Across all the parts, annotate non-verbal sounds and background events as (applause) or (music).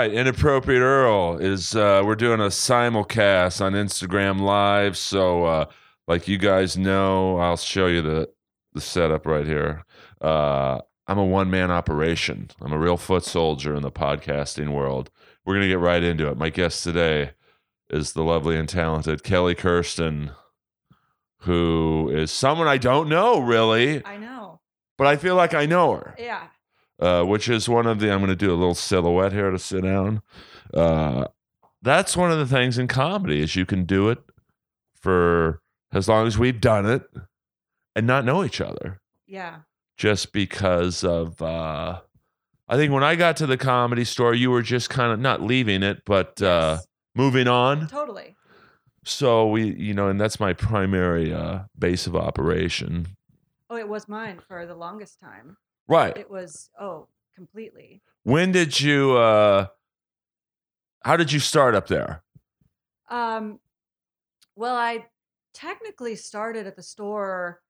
right, inappropriate Earl is uh, we're doing a simulcast on Instagram Live. So, uh, like you guys know, I'll show you the the setup right here. Uh, I'm a one man operation. I'm a real foot soldier in the podcasting world. We're gonna get right into it. My guest today is the lovely and talented Kelly Kirsten, who is someone I don't know really, I know. but I feel like I know her Yeah. Uh, which is one of the. I'm going to do a little silhouette here to sit down. Uh, that's one of the things in comedy is you can do it for as long as we've done it and not know each other Yeah. just because of. Uh, I think when I got to the comedy store, you were just kind of not leaving it, but uh, moving on. Totally. So we, you know, and that's my primary uh, base of operation. Oh, it was mine for the longest time. Right. It was oh, completely. When did you? Uh, how did you start up there? Um well, I technically started at the store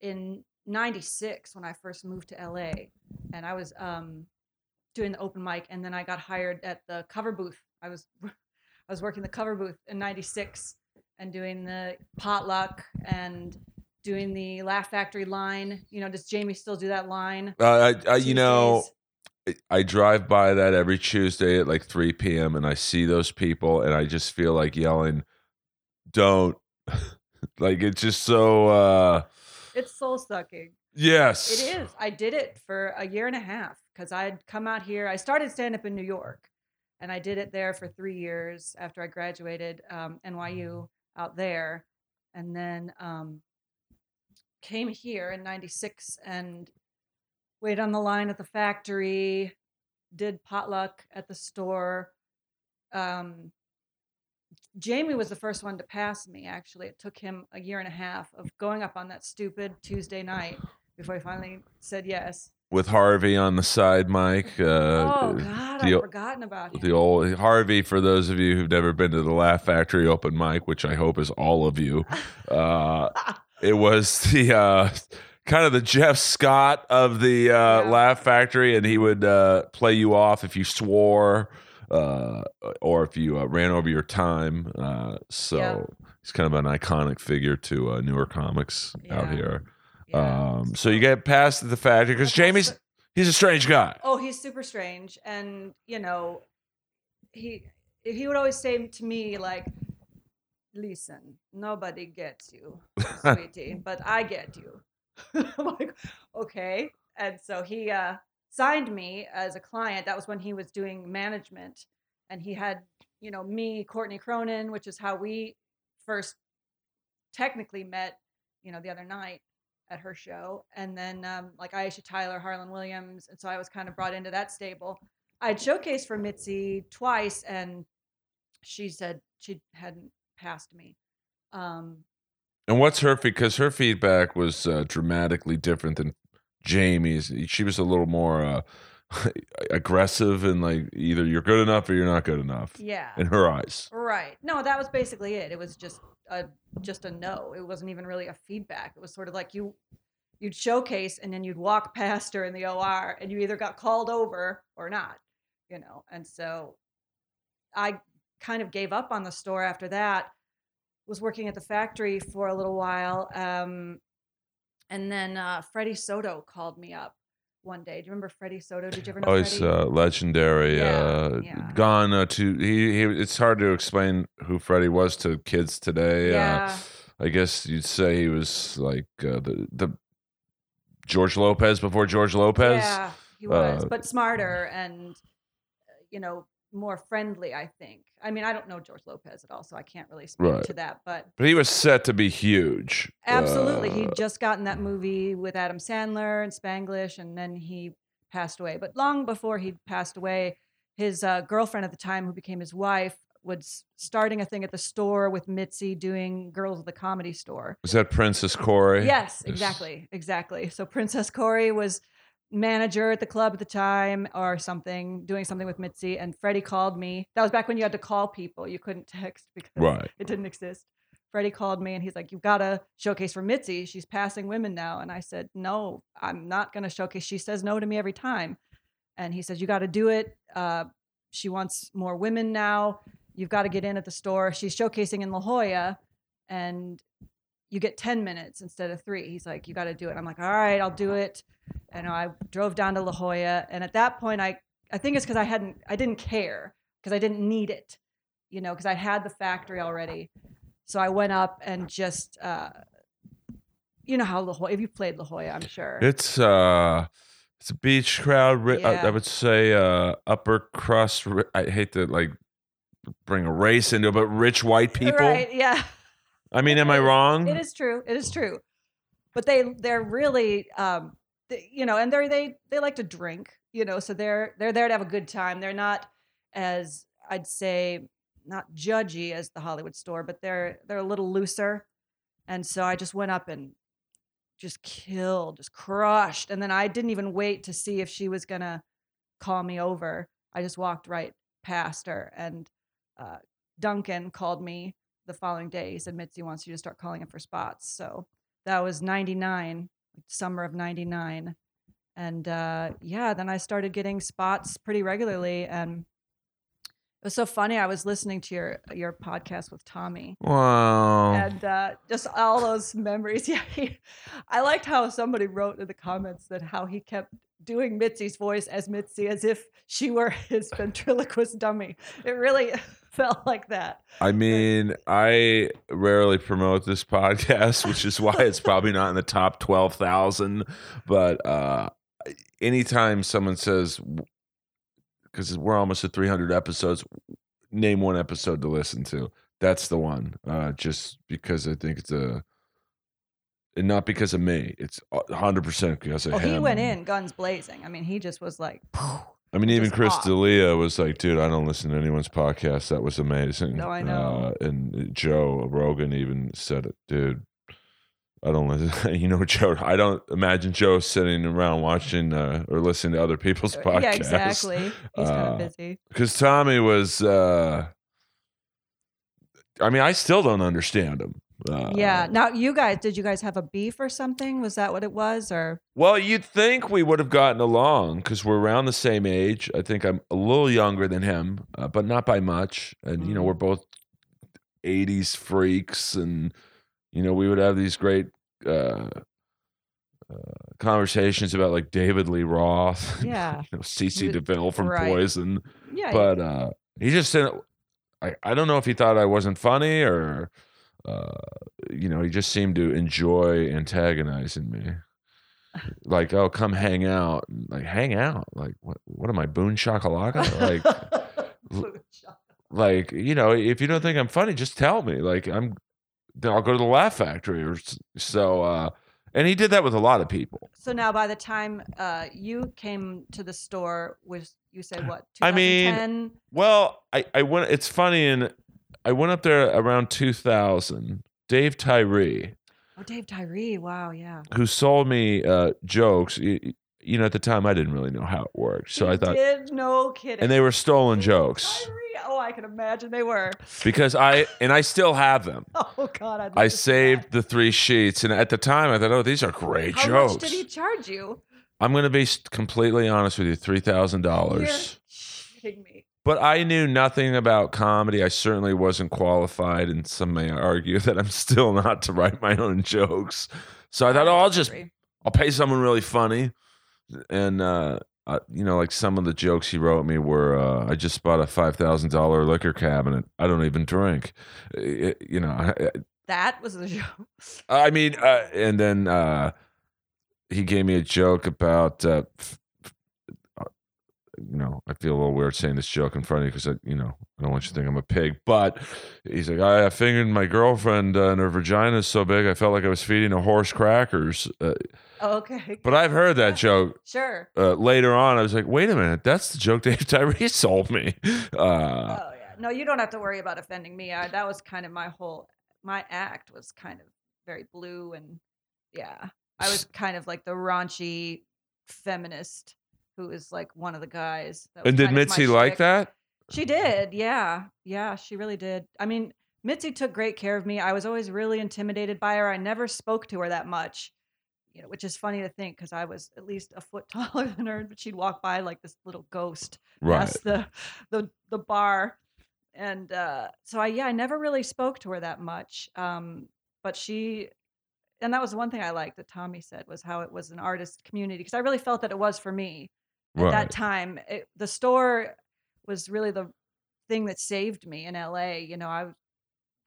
in 96 when I first moved to LA and I was um doing the open mic and then I got hired at the cover booth. I was (laughs) I was working the cover booth in 96 and doing the potluck and doing the Laugh Factory line. You know, does Jamie still do that line? Uh, I, I, you know, I drive by that every Tuesday at like 3 p.m. and I see those people and I just feel like yelling, "Don't!" (laughs) like it's just so. uh it's soul sucking. Yes, It is. I did it for a year and a half because I'd come out here. I started stand up in New York and I did it there for three years after I graduated um, NYU out there. And then um, came here in 96 and waited on the line at the factory, did potluck at the store. Um, Jamie was the first one to pass me, actually. It took him a year and a half of going up on that stupid Tuesday night before he finally said yes. With Harvey on the side mic. Uh, oh, God, the, I've forgotten about him. the old Harvey. For those of you who've never been to the Laugh Factory open mic, which I hope is all of you, (laughs) uh, it was (laughs) the uh, kind of the Jeff Scott of the uh, Yeah. Laugh Factory, and he would uh, play you off if you swore uh, or if you uh, ran over your time. Uh, so Yeah. he's kind of an iconic figure to uh, newer comics out here. Yeah. Um, so you get past the factory because Jamie's he's a strange guy. Oh, he's super strange, and you know, he he would always say to me like, "Listen, nobody gets you, (laughs) sweetie, but I get you." (laughs) I'm like, okay, and so he uh, signed me as a client. That was when he was doing management, and he had you know me, Courtney Cronin, which is how we first technically met. You know, the other night at her show, and then um, like Aisha Tyler, Harland Williams, and so I was kind of brought into that stable. I'd showcased for Mitzi twice, and she said she hadn't passed me. Um, And what's her because her feedback was uh, dramatically different than Jamie's. She was a little more uh, (laughs) aggressive and like either you're good enough or you're not good enough yeah, in her eyes. right. No, that was basically it. It was just a just a no. It wasn't even really a feedback. It was sort of like you you'd showcase, and then you'd walk (laughs) past her in the OR, and you either got called over or not, you know. And so I kind of gave up on the store after that. Was working at the factory for a little while, um, and then uh, Freddie Soto called me up one day. Do you remember Freddie Soto? Did you ever know Oh, he's uh, legendary. Yeah, uh, yeah. Gone uh, to he, he. It's hard to explain who Freddie was to kids today. Uh, yeah, I guess you'd say he was like uh, the the George Lopez before George Lopez. yeah, he was, uh, but smarter and you know more friendly. I think. I mean, I don't know George Lopez at all, so I can't really speak Right. to that. But But he was set to be huge. Absolutely. Uh, He'd just gotten that movie with Adam Sandler and Spanglish, and then he passed away. But long before he passed away, his uh, girlfriend at the time, who became his wife, was starting a thing at the store with Mitzi doing Girls of the Comedy Store. was that Princess Corey? Yes, Yes. exactly. Exactly. So Princess Corey was manager at the club at the time or something, doing something with Mitzi, and Freddie called me. That was back when you had to call people. You couldn't text (laughs) because Right. it didn't exist. Freddie called me and he's like, You've got to showcase for Mitzi. She's passing women now. And I said, No, I'm not going to showcase. She says no to me every time. And he says, You got to do it. Uh, she wants more women now. You've got to get in at the store. She's showcasing in La Jolla, and you get 10 minutes instead of three. He's like, you got to do it. I'm like, all right, I'll do it. And I drove down to La Jolla. And at that point, I, I think it's because I hadn't, I didn't care because I didn't need it, you know, because I had the factory already. So I went up and just, uh, you know how La Jolla, if you played La Jolla, I'm sure. It's uh, it's a beach crowd. ri- I, I would say uh, upper crust. ri- I hate to like bring a race into it, but rich white people. Right. Yeah. I mean, am I wrong? It is true. It is true. But they they're really um they, you know, and they they they like to drink, you know, so they're they're there to have a good time. They're not as I'd say not judgy as the Hollywood store, but they're they're a little looser. And so I just went up and just killed, just crushed. And then I didn't even wait to see if she was going to call me over. I just walked right past her and uh, Duncan called me the following day. He said, Mitzi wants you to start calling him for spots. So that was 99, summer of 99. And uh, yeah, then I started getting spots pretty regularly. And it was so funny. I was listening to your your podcast with Tommy wow. and uh, just all those memories. (laughs) Yeah, he, I liked how somebody wrote in the comments that how he kept doing Mitzi's voice as Mitzi as if she were (laughs) his ventriloquist dummy. It really (laughs) felt like that. I mean, I rarely promote this podcast, which is why it's probably not in the top 12,000. But uh, anytime someone says, because we're almost at 300 episodes, name one episode to listen to. That's the one. Uh, just because I think it's a, and not because of me. It's 100% because of Well, him. he went in guns blazing. I mean, he just was like, I mean, even Chris off. D'Elia was like, "Dude, I don't listen to anyone's podcast. That was amazing." No, I know. Uh, and Joe Rogan even said it, dude. I don't listen. (laughs) You know, Joe. I don't imagine Joe sitting around watching uh, or listening to other people's podcasts. yeah, exactly. He's kind Uh, of busy. Because Tommy was. uh I mean, I still don't understand him. Uh, yeah. Now, you guys, did you guys have a beef or something? Was that what it was? Or Well, you'd think we would have gotten along because we're around the same age. I think I'm a little younger than him, uh, but not by much. And you know, we're both '80s freaks, and you know, we would have these great uh, uh, conversations about like David Lee Roth, (laughs) yeah, you know, CC DeVille from right. Poison. yeah. But uh, he just didn't. I, I don't know if he thought I wasn't funny or, uh, you know, he just seemed to enjoy antagonizing me. Like, oh, come hang out. Like, hang out. Like, what? What am I, Boon Shakalaka? Like, (laughs) like you know, if you don't think I'm funny, just tell me. Like, I'm. Then I'll go to the Laugh Factory or so. uh And he did that with a lot of people. So now, by the time uh, you came to the store, was you said (sighs) what? I mean, Well, I, I went. It's funny, and I went up there around 2000. Dave Tyree. Oh, Dave Tyree. Wow. Yeah. Who sold me uh, jokes. You, you, know, at the time, I didn't really know how it worked. So he I thought. Did, no kidding. And they were stolen jokes. Oh, I can imagine they were. Because I, and I still have them. (laughs) oh, God. I'd I saved that. the three sheets. And at the time, I thought, oh, these are great how jokes. How much did he charge you? I'm going to be completely honest with you $3,000. But I knew nothing about comedy. I certainly wasn't qualified, and some may argue (laughs) that I'm still not to write my own jokes. So I thought, oh, I'll just I'll pay someone really funny, and uh, uh, you know, like some of the jokes he wrote me were, uh, I just bought a five thousand dollar liquor cabinet. I don't even drink. It- you know, I, That was the (laughs) joke. I mean, uh, and then uh, he gave me a joke about. Uh, f- uh, you know, I feel a little weird saying this joke in front of you because I, you know, I don't want you to think I'm a pig. But he's like, I, I fingered my girlfriend uh, and her vagina is so big, I felt like I was feeding a horse crackers. Uh, Okay. but I've heard that (laughs) joke Sure. uh, later on. I was like, wait a minute, that's the joke (laughs) Dave Tyree sold me. Uh, oh yeah. No, you don't have to worry about offending me. I, that was kind of my whole my act was kind of very blue and yeah. I was kind of like the raunchy feminist who is like one of the guys. That and did kind of my Mitzi like shtick. that? She did, yeah. Yeah, she really did. I mean, Mitzi took great care of me. I was always really intimidated by her. I never spoke to her that much. you know, which is funny to think because I was at least a foot (laughs) taller than her, but she'd walk by like this little ghost Right. past the the the bar, and uh, so I yeah I never really spoke to her that much, um, but she. And that was one thing I liked that Tommy said was how it was an artist community because I really felt that it was for me at Right. that time. It, the store was really the thing that saved me in LA. You know, I was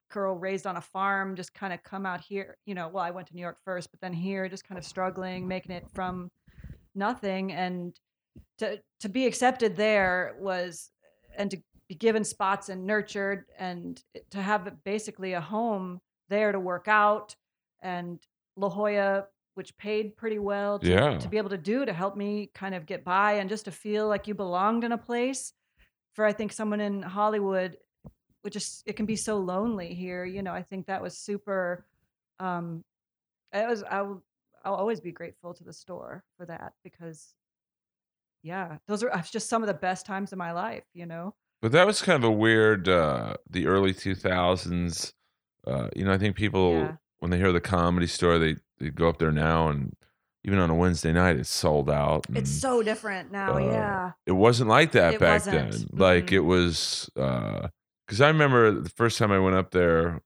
a girl raised on a farm, just kind of come out here. You know, well, I went to New York first, but then here, just kind of struggling, making it from nothing, and to to be accepted there was, and to be given spots and nurtured, and to have basically a home there to work out, and La Jolla. Which paid pretty well to, Yeah. to be able to do to help me kind of get by and just to feel like you belonged in a place for I think someone in Hollywood, which is it can be so lonely here. You know, I think that was super. Um, it was I will I'll always be grateful to the store for that because, yeah, those are uh, just some of the best times of my life. You know. But that was kind of a weird, uh, the early 2000s. Uh, you know, I think people, Yeah. when they hear the comedy store, they, they go up there now and even on a Wednesday night, it's sold out. It's so different now. uh, yeah. it wasn't like that It back wasn't. then. Like Mhm. it was, because I remember the first time I went up there,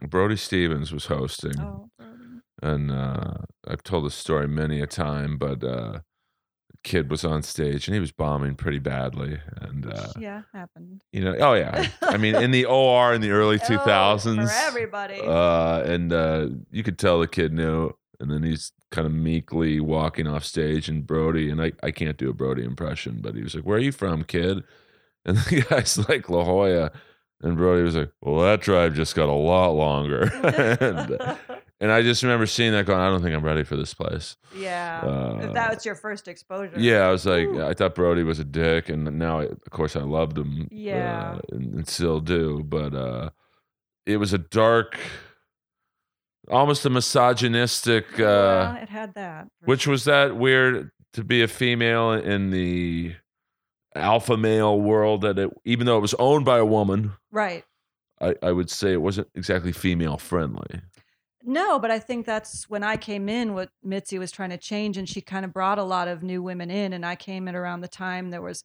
Brody Stevens was hosting. Oh. And uh, I've told this story many a time, but uh, kid was on stage and he was bombing pretty badly, and uh, yeah, happened. you know, oh yeah, I mean, in the (laughs) OR in the early two Oh, thousands, for everybody. uh, and uh, you could tell the kid knew, and then he's kind of meekly walking off stage, and Brody, and I, I can't do a Brody impression, but he was like, "Where are you from, kid?" (laughs) And the guy's like La Jolla. And Brody was like, "Well, that drive just got a lot longer." (laughs) and, uh, and I just remember seeing that going, I don't think I'm ready for this place. yeah. Uh, if that was your first exposure. Yeah, I was like, Woo. I thought Brody was a dick, and now, I, of course, I loved him. Yeah. uh, and, and still do. But uh, it was a dark, almost a misogynistic. Uh, well, it had that. which sure. was that weird to be a female in the alpha male world that it, even though it was owned by a woman, right. I, I would say it wasn't exactly female friendly. No, but I think that's when I came in what Mitzi was trying to change and she kind of brought a lot of new women in and I came in around the time there was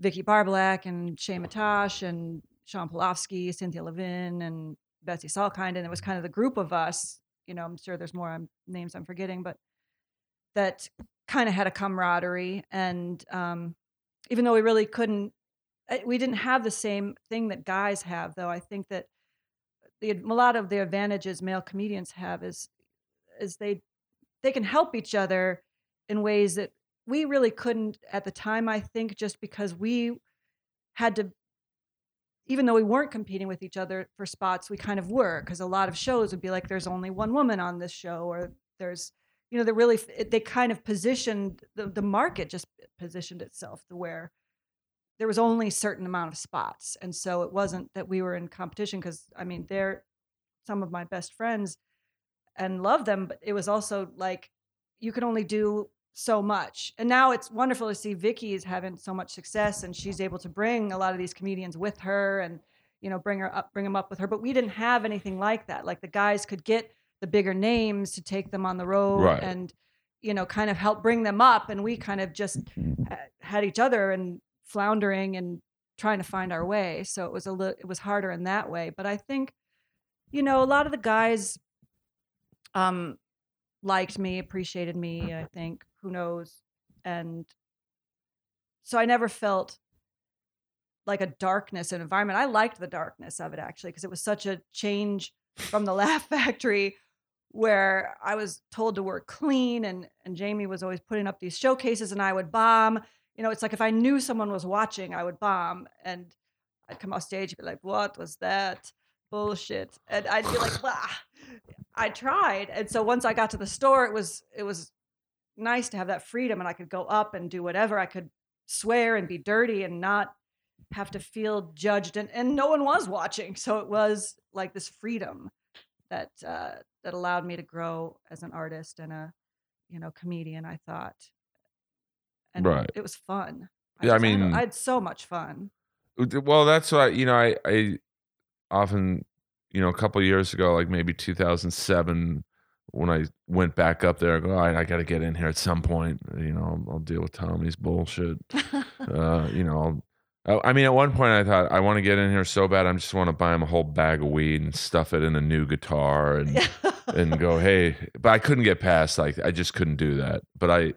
Vicky Barbolak and Shay Matash and Shawn Pelofsky, Cynthia Levin and Betsy Salkind and it was kind of the group of us, you know, I'm sure there's more um, names I'm forgetting, but that kind of had a camaraderie and um, even though we really couldn't uh, we didn't have the same thing that guys have though. I think that the a lot of the advantages male comedians have is is they they can help each other in ways that we really couldn't at the time i think just because we had to even though we weren't competing with each other for spots we kind of were because a lot of shows would be like there's only one woman on this show or there's you know they really they kind of positioned the, the market just positioned itself to where there was only a certain amount of spots and so it wasn't that we were in competition because i mean they're some of my best friends and love them but it was also like you could only do so much. And now it's wonderful to see vicky is having so much success and she's able to bring a lot of these comedians with her and you know bring her up bring them up with her but we didn't have anything like that. Like the guys could get the bigger names to take them on the road Right. and you know kind of help bring them up and we kind of just mm-hmm. had each other and floundering and trying to find our way so it was a little it was harder in that way but i think you know a lot of the guys um liked me appreciated me i think who knows and so i never felt like a darkness in environment. I liked the darkness of it actually because it was such a change from the (laughs) laugh factory where i was told to work clean and and jamie was always putting up these showcases and i would bomb you know it's like if i knew someone was watching i would bomb and i'd come off stage and be like what was that bullshit? And i'd be like bah. i tried and so once i got to the store it was it was nice to have that freedom and i could go up and do whatever. I could swear and be dirty and not have to feel judged and, and no one was watching. So it was like this freedom that uh, that allowed me to grow as an artist and a you know comedian i thought and Right. it was fun Yeah, I just had- mean- I had so much fun Well, that's why you know I I often you know a couple years ago, like maybe 2007, when I went back up there, I go, all right, I got to get in here at some point. You know, I'll, I'll deal with Tommy's bullshit. (laughs) uh, you know, I'll, I, I mean, at one point I thought I want to get in here so bad. I just want to buy him a whole bag of weed and stuff it in a new guitar and (laughs) and go, hey. But I couldn't get past like I just couldn't do that. But I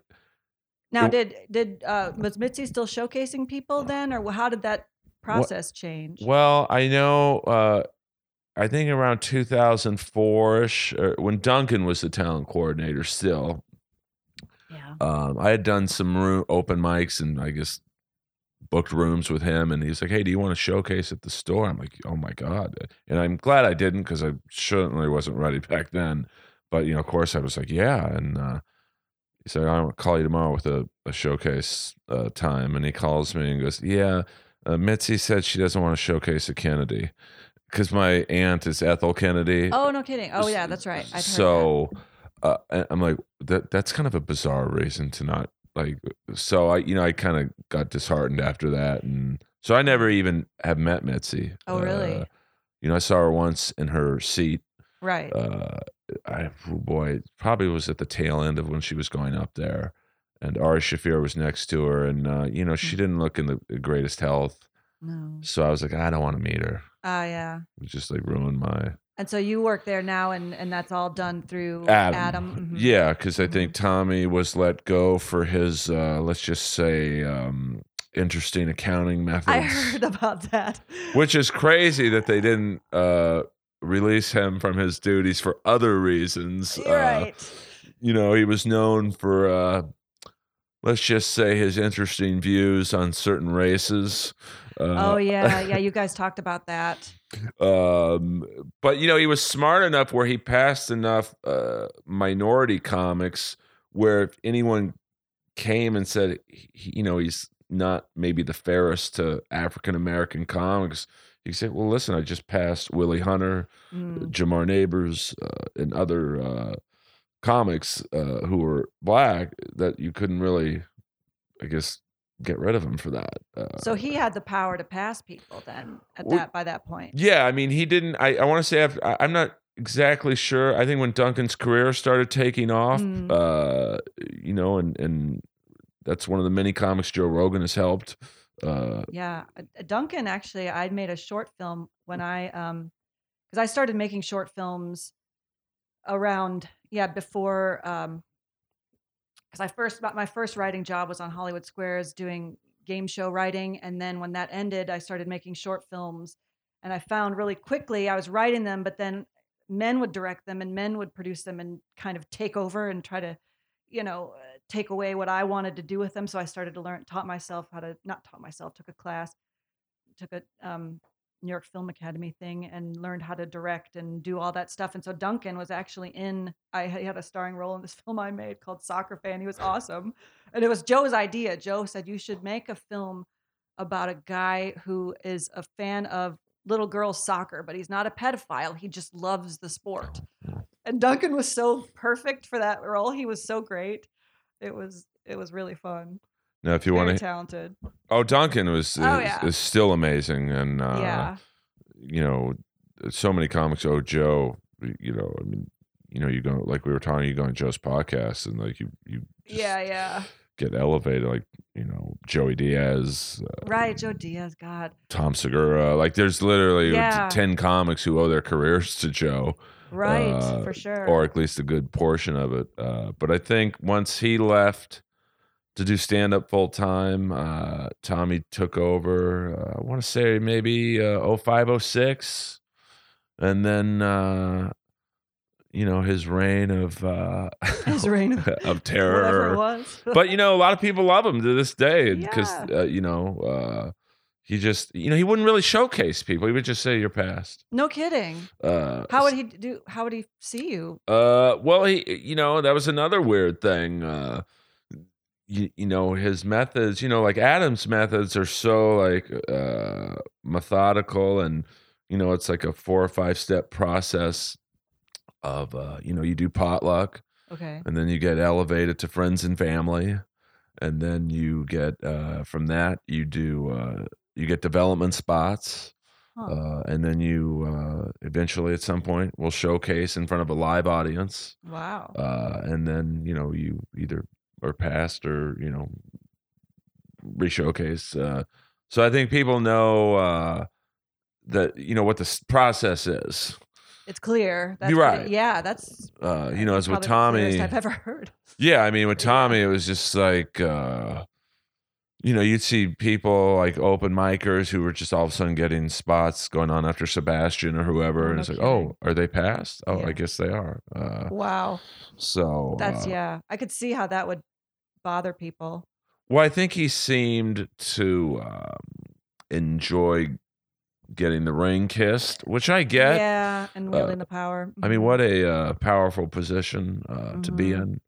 now, Well- did did uh, was Mitzi still showcasing people then, or how did that process change? well, I know. Uh, I think around 2004 ish, when Duncan was the talent coordinator still. Yeah. um, I had done some room, open mics and I guess booked rooms with him. And he's like, "Hey, do you want to showcase at the store?" I'm like, "Oh my god!" And I'm glad I didn't because I certainly wasn't ready back then. But you know, of course, I was like, "Yeah." And uh, he said, "I'll call you tomorrow with a, a showcase uh, time." And he calls me and goes, "Yeah." Uh, Mitzi said she doesn't want to showcase a Kennedy because my aunt is Ethel Kennedy. Oh no, kidding. Oh yeah, that's right. I've heard so uh, I'm like that. That's kind of a bizarre reason to not like. So I, you know, I kind of got disheartened after that, and so I never even have met Mitzi. Oh, really? Uh, you know, I saw her once in her seat. right. Uh, I oh boy, probably was at the tail end of when she was going up there, and Ari Shaffir was next to her, and uh, you know, she didn't look in the greatest health. no. So I was like, I don't want to meet her. Ah yeah. It just like ruined my And so you work there now, and and that's all done through Adam. Adam. Mhm. Yeah, because I Mhm. think Tommy was let go for his, uh, let's just say, um, interesting accounting methods. I heard about that. Which is crazy that they didn't uh, release him from his duties for other reasons. Uh, right. You know, he was known for, uh, let's just say, his interesting views on certain races. Uh, oh (laughs) yeah, yeah. You guys talked about that. um, but you know, he was smart enough where he passed enough uh, minority comics where if anyone came and said, he, you know, he's not maybe the fairest to African American comics, you say, well, listen, I just passed Willie Hunter, Mm. Jamar Neighbors, uh, and other uh, comics uh, who were black that you couldn't really, I guess, get rid of him for that. Uh, So he had the power to pass people then at Well, that by that point. Yeah, I mean, he didn't. I, I want to say after, I, I'm not exactly sure. I think when Duncan's career started taking off, Mm. uh, you know, and and that's one of the many comics Joe Rogan has helped. Uh, Yeah, uh, uh, Duncan actually, I made a short film when I um because I started making short films around yeah before um because I first my first writing job was on Hollywood Squares doing game show writing, and then when that ended, I started making short films, and I found really quickly I was writing them, but then men would direct them and men would produce them and kind of take over and try to you know take away what I wanted to do with them. So I started to learn, taught myself how to not taught myself, took a class, took a um, New York Film Academy thing, and learned how to direct and do all that stuff. And so Duncan was actually in. I he had a starring role in this (laughs) film I made called Soccer Fan. He was (laughs) awesome, and it was Joe's idea. Joe said you should make a film about a guy who is a fan of little girls soccer, but he's not a pedophile. He just loves the sport. And Duncan was so perfect for that role. He was so great. It was it was really fun. now, if you Very want to, talented. oh, Duncan was Oh, is, yeah. is still amazing, and uh, yeah. you know, so many comics. Oh, Joe, you know, I mean, you know, you go like we were talking, you go on Joe's podcast, and like you you Yeah, yeah. get elevated, like you know, Joey Diaz, uh, Right, Joe Diaz, God. Tom Segura. Like there's literally Yeah. ten comics who owe their careers to Joe, Right, Uh, for sure. or at least a good portion of it. Uh, but I think once he left to do stand up full time, uh, Tommy took over. Uh, I want to say maybe uh, 05, 06. and then. Uh, you know his reign of uh, (laughs) His reign of- of terror, but you know a lot of people love him to this day because Yeah. uh, you know uh, he just you know he wouldn't really showcase people. He would just say you're past. no kidding. Uh, How would he do how would he see you? Uh, well, he, you know, that was another weird thing. Uh, you, you know, his methods, you know, like Adam's methods are so like uh, methodical, and you know, it's like a four or five step process of, uh, you know, you do potluck, Okay. and then you get elevated to friends and family, and then you get uh, from that you do uh, you get development spots. Huh. uh, and then you uh, eventually at some point will showcase in front of a live audience, wow. uh, and then you know you either are passed or you know re-showcase. Uh, so I think people know uh, that you know what the process is. it's clear. That's You're pretty- right. yeah, that's Uh, you know, as with Tommy, I've ever (laughs) heard. Yeah, I mean with Yeah. Tommy, it was just like uh you know, you'd see people like open micers who were just all of a sudden getting spots going on after Sebastian or whoever, Oh, and no it's like, kidding. oh, are they passed? Oh, Yeah. I guess they are. Uh, Wow. so That's uh, yeah. I could see how that would bother people. Well, I think he seemed to um, enjoy getting the ring kissed, which I get. yeah, and uh, wielding the power. I mean, Mhm. what a uh, powerful position uh, to be Mhm. in.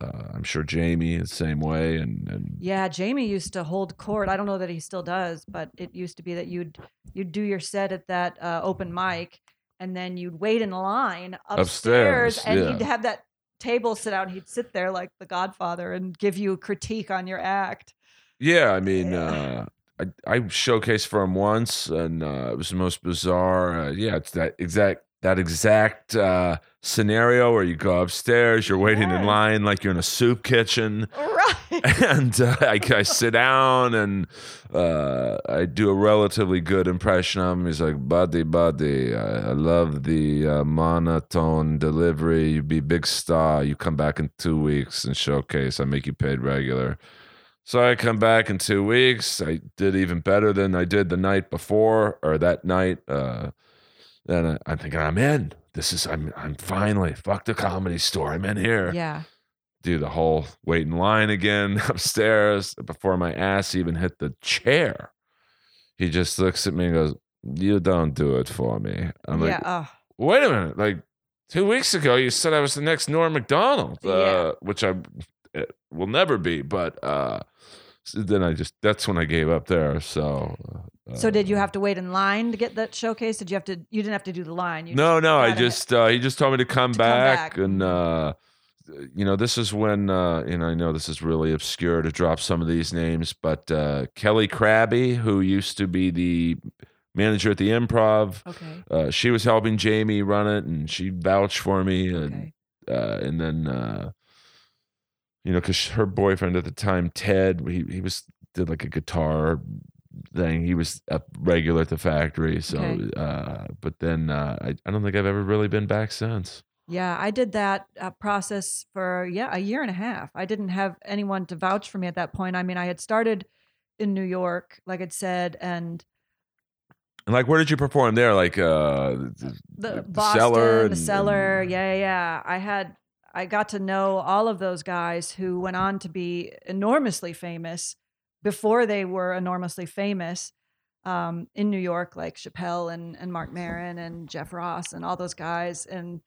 Uh, I'm sure Jamie the same way, and and Yeah, Jamie used to hold court. I don't know that he still does, but it used to be that you'd you'd do your set at that uh, open mic, and then you'd wait in line upstairs, Upstairs, and yeah. he'd have that table sit out. And he'd sit there like the Godfather and give you a critique on your act. Yeah, I mean, Yeah. uh, I, I showcased for him once, and uh, it was the most bizarre. Uh, yeah, it's that exact that exact uh, scenario where you go upstairs, you're waiting in line like you're in a soup kitchen, Right. (laughs) and uh, I, I sit down and uh, I do a relatively good impression of him. He's like, "Buddy, buddy, I, I love the uh, monotone delivery. You be big star. You come back in two weeks and showcase. I make you paid regular." So I come back in two weeks. I did even better than I did the night before or that night. I, I'm thinking, I'm in. This is I'm I'm finally fuck the comedy store. I'm in here yeah. do the whole wait in line again (laughs) upstairs before my ass even hit the chair. He just looks at me and goes, You don't do it for me. I'm yeah. like, oh, Wait a minute. Like two weeks ago, you said I was the next Norm Macdonald, uh, Yeah. which I will never be. But uh, so then I just, that's when I gave up there. So, uh, so did you have to wait in line to get that showcase? Did you have to? You didn't have to do the line. You No, no. I just uh, he just told me to come, To come back, back. and uh, you know this is when uh, you know I know this is really obscure to drop some of these names, but uh, Kelly Krabby, who used to be the manager at the Improv, Okay. uh, she was helping Jamie run it, and she vouched for me, and Okay. uh, and then uh, you know because her boyfriend at the time, Ted, he he was did like a guitar thing. He was a regular at the factory, so Okay. uh, but then uh, I I don't think I've ever really been back since. Yeah, I did that uh, process for yeah a year and a half. I didn't have anyone to vouch for me at that point. I mean, I had started in New York, like I'd said, and And like, where did you perform there? Like uh, the, the, Boston, cellar, the cellar. Yeah, yeah, yeah. I had I got to know all of those guys who went on to be enormously famous before they were enormously famous um, in New York, like Chappelle and and Mark Maron and Jeff Ross and all those guys. And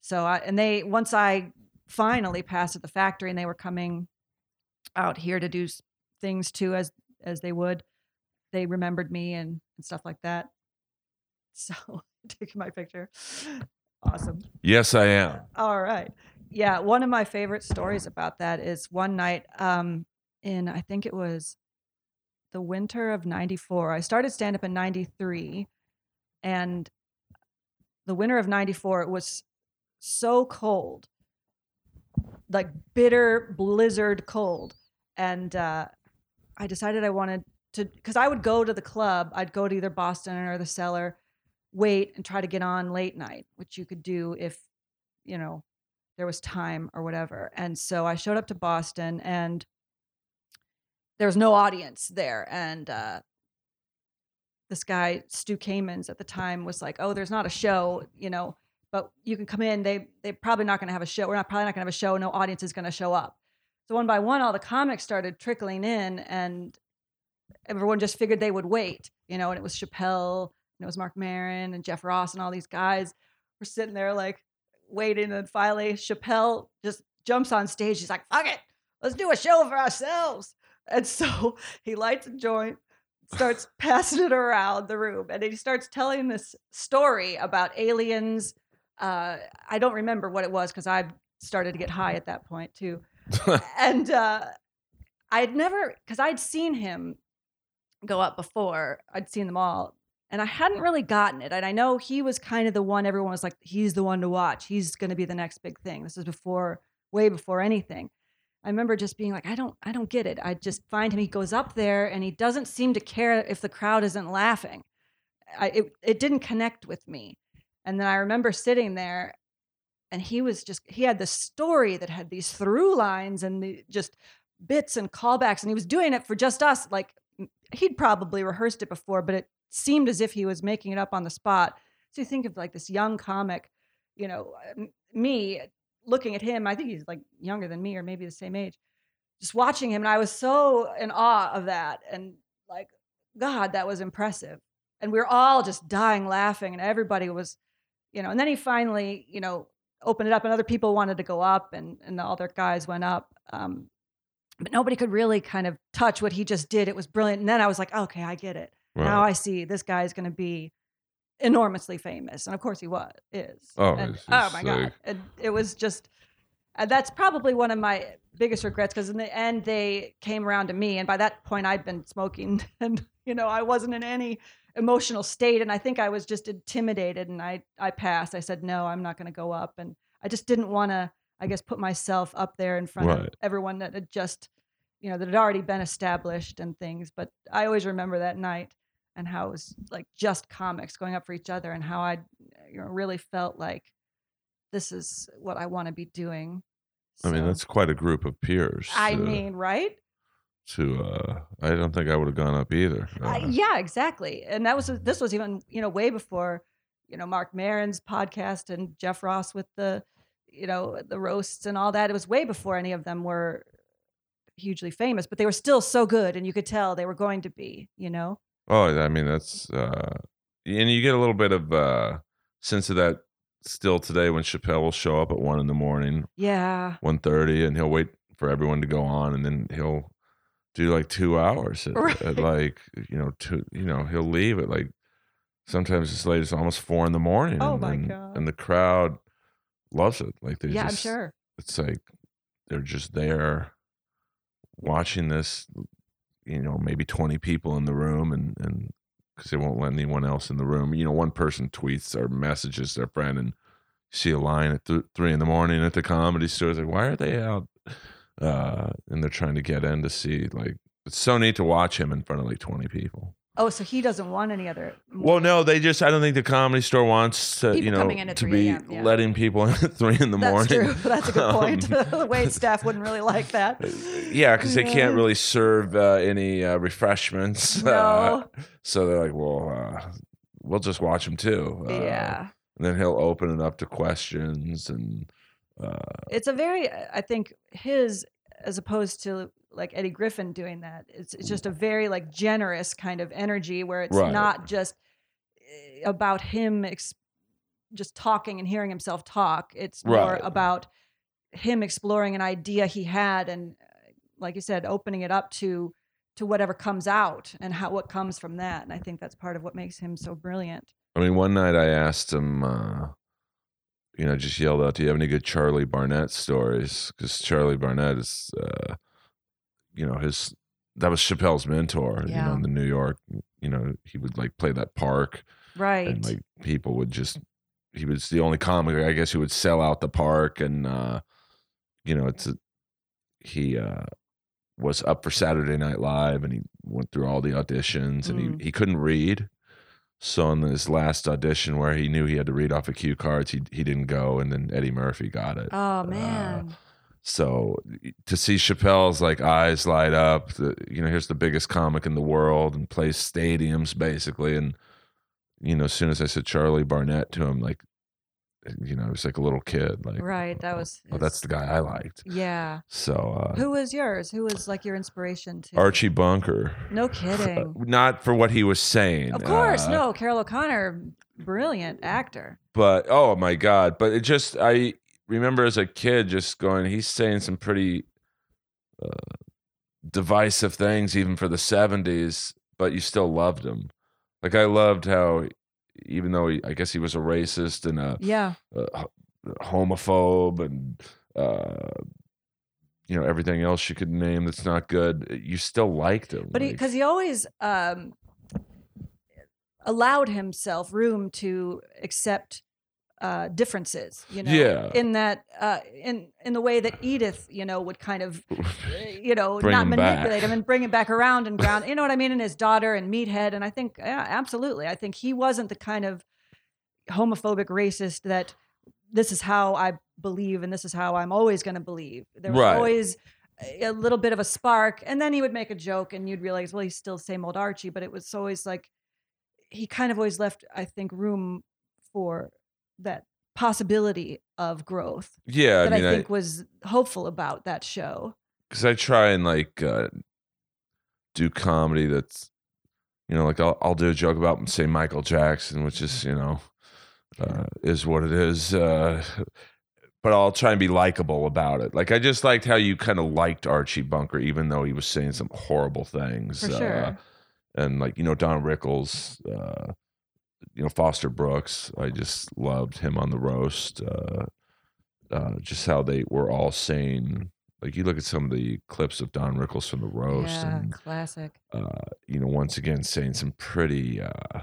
so I and they once I finally passed at the factory and they were coming out here to do things too as as they would they remembered me and, and stuff like that so (laughs) taking my picture awesome Yes, I am. all right yeah one of my favorite stories about that is one night um in i think it was the winter of 94 i started stand up in 93 and the winter of 94 it was so cold like bitter blizzard cold and uh, i decided i wanted to because i would go to the club i'd go to either boston or the cellar wait and try to get on late night which you could do if you know there was time or whatever and so i showed up to boston and there was no audience there and uh, this guy stu Kamens at the time was like oh there's not a show you know but you can come in they they're probably not going to have a show we're not probably not going to have a show no audience is going to show up. So one by one all the comics started trickling in and everyone just figured they would wait you know and it was chappelle and it was mark Maron and jeff ross and all these guys were sitting there like waiting and finally chappelle just jumps on stage he's like fuck it let's do a show for ourselves. And so (laughs) he lights a joint starts (sighs) passing it around the room and he starts telling this story about aliens uh, i don't remember what it was because i started to get high at that point too. (laughs) And uh, i'd never because i'd seen him go up before i'd seen them all and I hadn't really gotten it. And I know he was kind of the one everyone was like, he's the one to watch. He's going to be the next big thing. This is before, way before anything. I remember just being like, I don't, I don't get it. I just find him. He goes up there and he doesn't seem to care if the crowd isn't laughing. I, it, it didn't connect with me. And then I remember sitting there, and he was just, he had this story that had these through lines and the, just bits and callbacks, and he was doing it for just us. Like he'd probably rehearsed it before, but it seemed as if he was making it up on the spot. So you think of like this young comic, you know, me looking at him. I think he's like younger than me or maybe the same age. Just watching him, and I was so in awe of that, and like, God, that was impressive. And we were all just dying laughing, and everybody was, you know. And then he finally, you know, opened it up, and other people wanted to go up, and and all their guys went up. Um, but nobody could really kind of touch what he just did. It was brilliant. And then I was like, okay, I get it. Right. Now I see this guy is going to be enormously famous, and of course he was is. Oh, and, oh my like- god! And it was just. And that's probably one of my biggest regrets because in the end they came around to me, and by that point I'd been smoking, (laughs) and you know I wasn't in any emotional state, and I think I was just intimidated, and I I passed. I said no, I'm not going to go up, and I just didn't want to. I guess put myself up there in front of everyone that had just, you know, that had already been established and things. But I always remember that night and how it was like just comics going up for each other and how I you know really felt like this is what I want to be doing. I mean, that's quite a group of peers. I to- mean, right? to uh, I don't think I would have gone up either. Uh, Uh, yeah, exactly. And that was this was even you know way before you know Mark Maron's podcast and Jeff Ross with the you know the roasts and all that. It was way before any of them were hugely famous, but they were still so good, and you could tell they were going to be. You know, Oh, I mean that's uh and you get a little bit of uh sense of that still today when Chappelle will show up at one in the morning, yeah, one thirty, and he'll wait for everyone to go on, and then he'll do like two hours at, Right. at like you know two you know he'll leave at like sometimes as late as almost four in the morning. Oh and, my and, God. And the crowd loves it. Like they yeah, I'm sure. it's like they're just there watching this you know maybe 20 people in the room and and because they won't let anyone else in the room. You know one person tweets or messages their friend and see a line at th- three in the morning at the comedy store. Like why are they out? Uh and they're trying to get in to see like it's so neat to watch him in front of like 20 people Oh, so he doesn't want any other. well no they just i don't think the comedy store wants to People you know in to be yeah. letting people in at three in the That's morning true. (laughs) That's a good point. Um, (laughs) the wait staff wouldn't really like that. (laughs) Yeah, because they can't really serve uh, any uh, refreshments. No. Uh, so they're like, well, uh, we'll just watch him too. Uh, yeah. And then he'll open it up to questions and. Uh, it's a very i think his as opposed to like eddie griffin doing that it's, it's just a very like generous kind of energy where it's Right. not just eh, about him ex- just talking and hearing himself talk it's more Right. about him exploring an idea he had and uh, like you said opening it up to to whatever comes out and how what comes from that and i think that's part of what makes him so brilliant I mean, one night I asked him, uh, you know, just yelled out, "Do you have any good Charlie Barnett stories?" Because Charlie Barnett is, uh, you know, his that was Chappelle's mentor. Yeah. You know, in the New York, you know, he would like play that park. right and like people would just he was the only comic i guess who would sell out the park and uh you know it's a, he uh was up for saturday night live and he went through all the auditions and Mm. he, he couldn't read so in his last audition where he knew he had to read off of cue cards he, he didn't go and then eddie murphy got it oh man so to see Chappelle's like eyes light up, the, you know, here's the biggest comic in the world and plays stadiums basically. And, you know, as soon as I said Charlie Barnett to him, like, you know, it was like a little kid. Like, right that was oh, that's the guy I liked. yeah So, uh, Who was yours? Who was like your inspiration to? Archie Bunker. No (laughs) Uh, kidding. Not for what he was saying. Of course, uh, no. Carroll O'Connor, brilliant actor. but oh my god but it just i remember as a kid just going he's saying some pretty uh, divisive things even for the 70s but you still loved him. Like i loved how even though he, i guess he was a racist and a, Yeah, a h- homophobe and uh you know everything else you could name that's not good you still liked him but he like- because he always um allowed himself room to accept uh, differences. You know, Yeah. in that uh, in in the way that Edith, you know, would kind of (laughs) you know Bring not him back. manipulate him and bring him back around and ground. You know what I mean? And his daughter and Meathead, and I think yeah, absolutely. I think he wasn't the kind of homophobic racist that this is how I believe and this is how I'm always going to believe. There was Right. always a little bit of a spark, and then he would make a joke, and you'd realize, well, he's still the same old Archie. But it was always like he kind of always left, I think, room for that possibility of growth Yeah, I that mean, I I think was hopeful about that show. because I try and like uh, do comedy that's you know like I'll I'll do a joke about say Michael Jackson, which is you know uh, is what it is. Uh, but I'll try and be likable about it. Like I just liked how you kind of liked Archie Bunker, even though he was saying some horrible things. For uh, sure. and like you know Don Rickles, uh, you know Foster Brooks. I just loved him on the roast. Uh, uh, just how they were all saying, like you look at some of the clips of Don Rickles from the roast, yeah, and classic. uh, you know once again saying some pretty uh,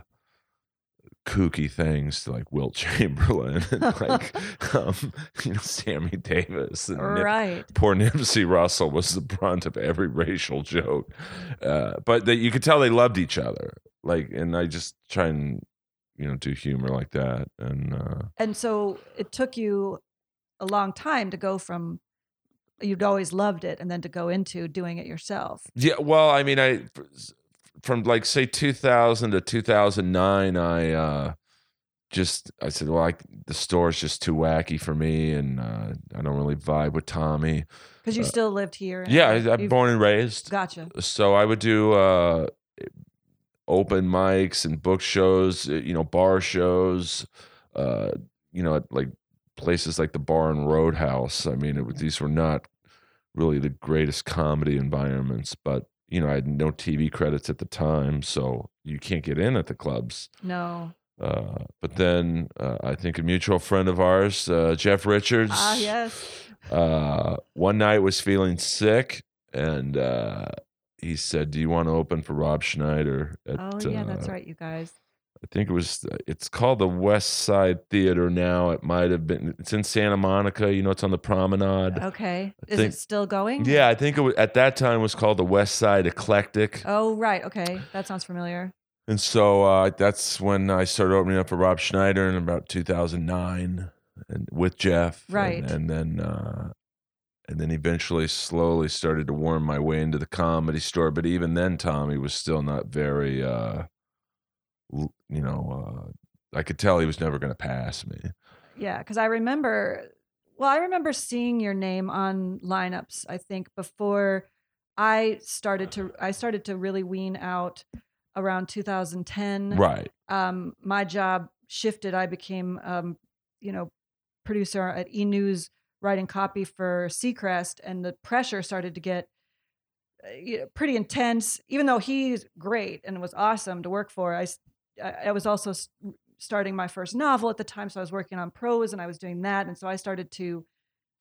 kooky things to like Wilt (laughs) Chamberlain and like (laughs) um, you know Sammy Davis and Nip- Right. poor Nipsey Russell was the brunt of every racial joke. Uh, but that you could tell they loved each other. Like, and I just try and you know do humor like that. And uh, And so it took you a long time to go from you'd always loved it and then to go into doing it yourself. yeah, well, I mean, I from like say 2000 to 2009, I uh, just I said, well, I, the store's just too wacky for me, and uh, I don't really vibe with Tommy. Because you still lived here. Uh, Yeah, I, I'm born and raised. Gotcha. so I would do uh, open mics and book shows, uh, you know, bar shows, uh, you know, at like places like the Bar and Roadhouse. I mean, it, these were not really the greatest comedy environments, but you know, I had no TV credits at the time, so you can't get in at the clubs. No. Uh, but then uh, I think a mutual friend of ours, uh, Jeff Richards, Ah, yes. uh, one night was feeling sick and uh, he said, "Do you want to open for Rob Schneider?" At, Oh, yeah, that's uh, right, you guys. I think it was. It's called the West Side Theater now. It might have been. It's in Santa Monica. You know, it's on the Promenade. Okay. I Is think- it still going? Yeah, I think it was, at that time it was called the West Side Eclectic. Oh, right. Okay. That sounds familiar. And so uh, that's when I started opening up for Rob Schneider in about 2009, and with Jeff, and- Right. And, then, uh, and then eventually, slowly started to worm my way into the comedy store. But even then, Tommy was still not very uh you know, uh, I could tell he was never going to pass me. Yeah, because I remember. Well, I remember seeing your name on lineups. I think before I started to, I started to really wean out around 2010. Right. um, my job shifted. I became, um, you know, producer at E News, writing copy for Seacrest, and the pressure started to get uh, pretty intense. Even though he's great and was awesome to work for, I I was also starting my first novel at the time, so I was working on prose and I was doing that, and so I started to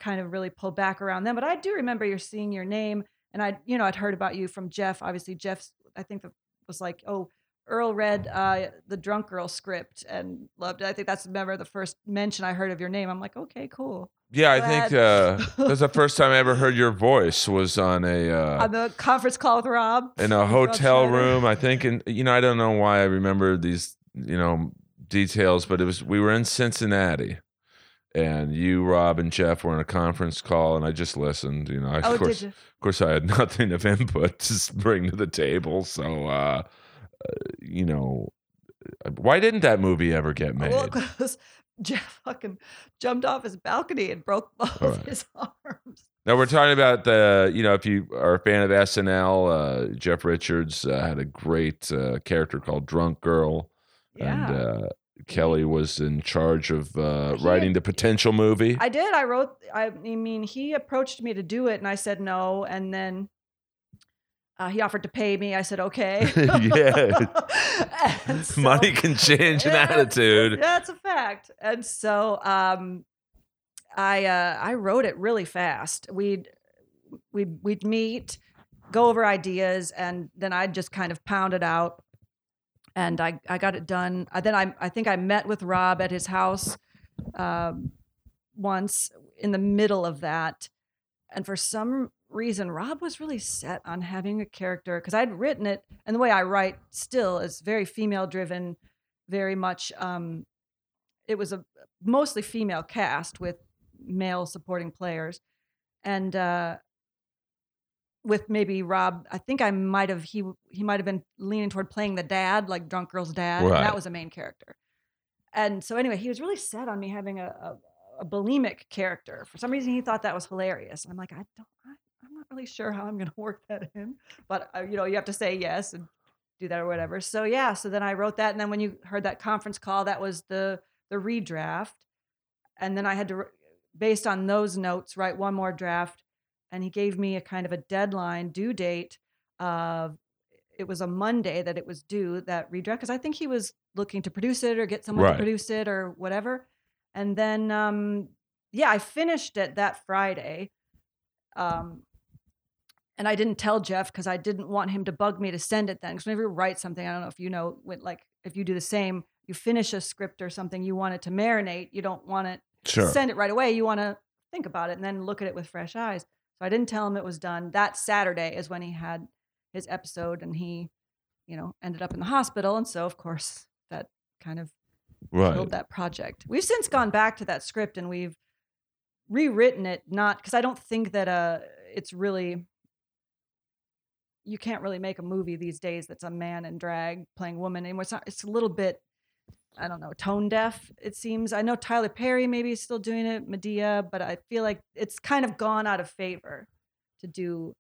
kind of really pull back around them. But I do remember you're seeing your name, and I, you know, I'd heard about you from Jeff. Obviously, Jeff's, I think, the, was like, oh, Earl read uh, the Drunk Girl script and loved it. I think that's remember the first mention I heard of your name. I'm like, okay, cool. Yeah, I think uh, (laughs) that was the first time I ever heard your voice was on a uh, On the conference call with Rob. in a hotel room. I think, and you know, I don't know why I remember these, you know, details, but it was we were in Cincinnati, and you, Rob, and Jeff were on a conference call, and I just listened. You know, I, Oh, of course, of course, I had (laughs) nothing of input to bring to the table. So, uh, you know, uh, why didn't that movie ever get made? Well, because (laughs) Jeff fucking jumped off his balcony and broke both right. his (laughs) arms. Now we're talking about the, you know, if you are a fan of SNL, uh, Jeff Richards uh, had a great uh, character called Drunk Girl, Yeah. and uh, Kelly was in charge of uh, He- writing the potential movie. I did. I wrote. I mean, he approached me to do it, and I said no. And then uh, he offered to pay me. I said okay. (laughs) Yeah. (laughs) So- Money can change an Yeah, attitude. That's a fact. And so um, I uh, I wrote it really fast. We'd we'd we'd meet, go over ideas, and then I'd just kind of pound it out. and I I got it done. I, then I I think I met with Rob at his house um, once in the middle of that, and for some reason Rob was really set on having a character because I'd written it, and the way I write still is very female driven, very much. Um, it was a mostly female cast with male supporting players, and uh, with maybe Rob. I think I might have he he might have been leaning toward playing the dad, like drunk girl's dad. And that was a main character. And so anyway, he was really set on me having a, a, a bulimic character. For some reason, he thought that was hilarious. And I'm like, I don't, I, not really sure how I'm going (laughs) to work that in, but uh, you know, you have to say yes and do that or whatever. So yeah, so then I wrote that, and then when you heard that conference call, that was the the redraft, and then I had to, based on those notes, write one more draft, and he gave me a kind of a deadline due date of it was a Monday that it was due that redraft because I think he was looking to produce it or get someone Right. to produce it or whatever. And then um yeah, I finished it that Friday. Um and I didn't tell Jeff because I didn't want him to bug me to send it then. Because whenever you write something, I don't know if you know, when, like if you do the same, you finish a script or something, you want it to marinate. You don't want it Sure. send it right away. You want to think about it and then look at it with fresh eyes. So I didn't tell him it was done. That Saturday is when he had his episode and he, you know, ended up in the hospital. And so, of course, that kind of Right. killed that project. We've since gone back to that script and we've rewritten it, not because I don't think that uh, it's really, you can't really make a movie these days that's a man in drag playing woman anymore. It's, not, it's a little bit, I don't know, tone deaf, it seems. I know Tyler Perry maybe is still doing it, Madea, but I feel like it's kind of gone out of favor to do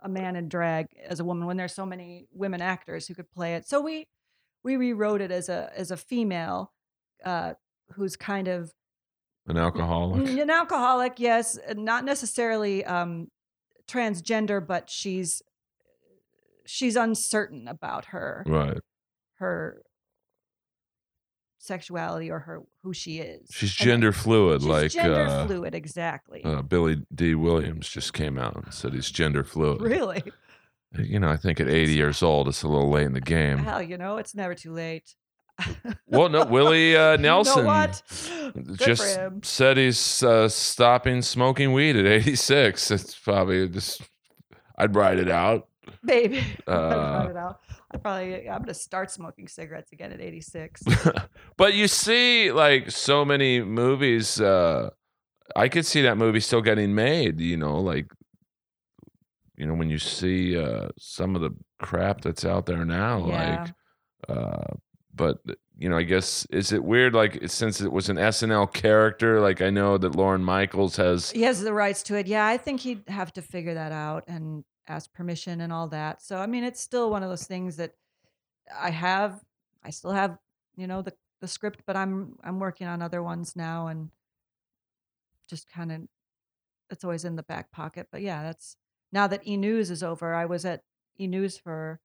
a man in drag as a woman when there's so many women actors who could play it. So we we rewrote it as a as a female uh, who's kind of An alcoholic. An alcoholic, yes, not necessarily um, transgender, but she's she's uncertain about her Right. her sexuality or her who she is. She's gender fluid, she's like gender uh, fluid, exactly. uh, Billy Dee Williams just came out and said he's gender fluid. really? You know, I think at 80 years old, it's a little late in the game. Hell, you know, it's never too late. Well, no, Willie uh, (laughs) You Nelson know what? (gasps) Good just said he's uh, stopping smoking weed at 86. It's probably just, I'd write it out. Baby. I (laughs) (laughs) Uh, found it out. I probably I'm gonna start smoking cigarettes again at 86. (laughs) but you see, like, so many movies. Uh, I could see that movie still getting made, you know, like, you know, when you see uh, some of the crap that's out there now, Yeah. like, uh, but you know, I guess is it weird? Like, since it was an SNL character, like I know that Lorne Michaels has. he has the rights to it. Yeah, I think he'd have to figure that out and ask permission and all that. So I mean, it's still one of those things that I have. I still have, you know, the the script, but I'm I'm working on other ones now and just kind of it's always in the back pocket. But yeah, that's now that E News is over. I was at E News for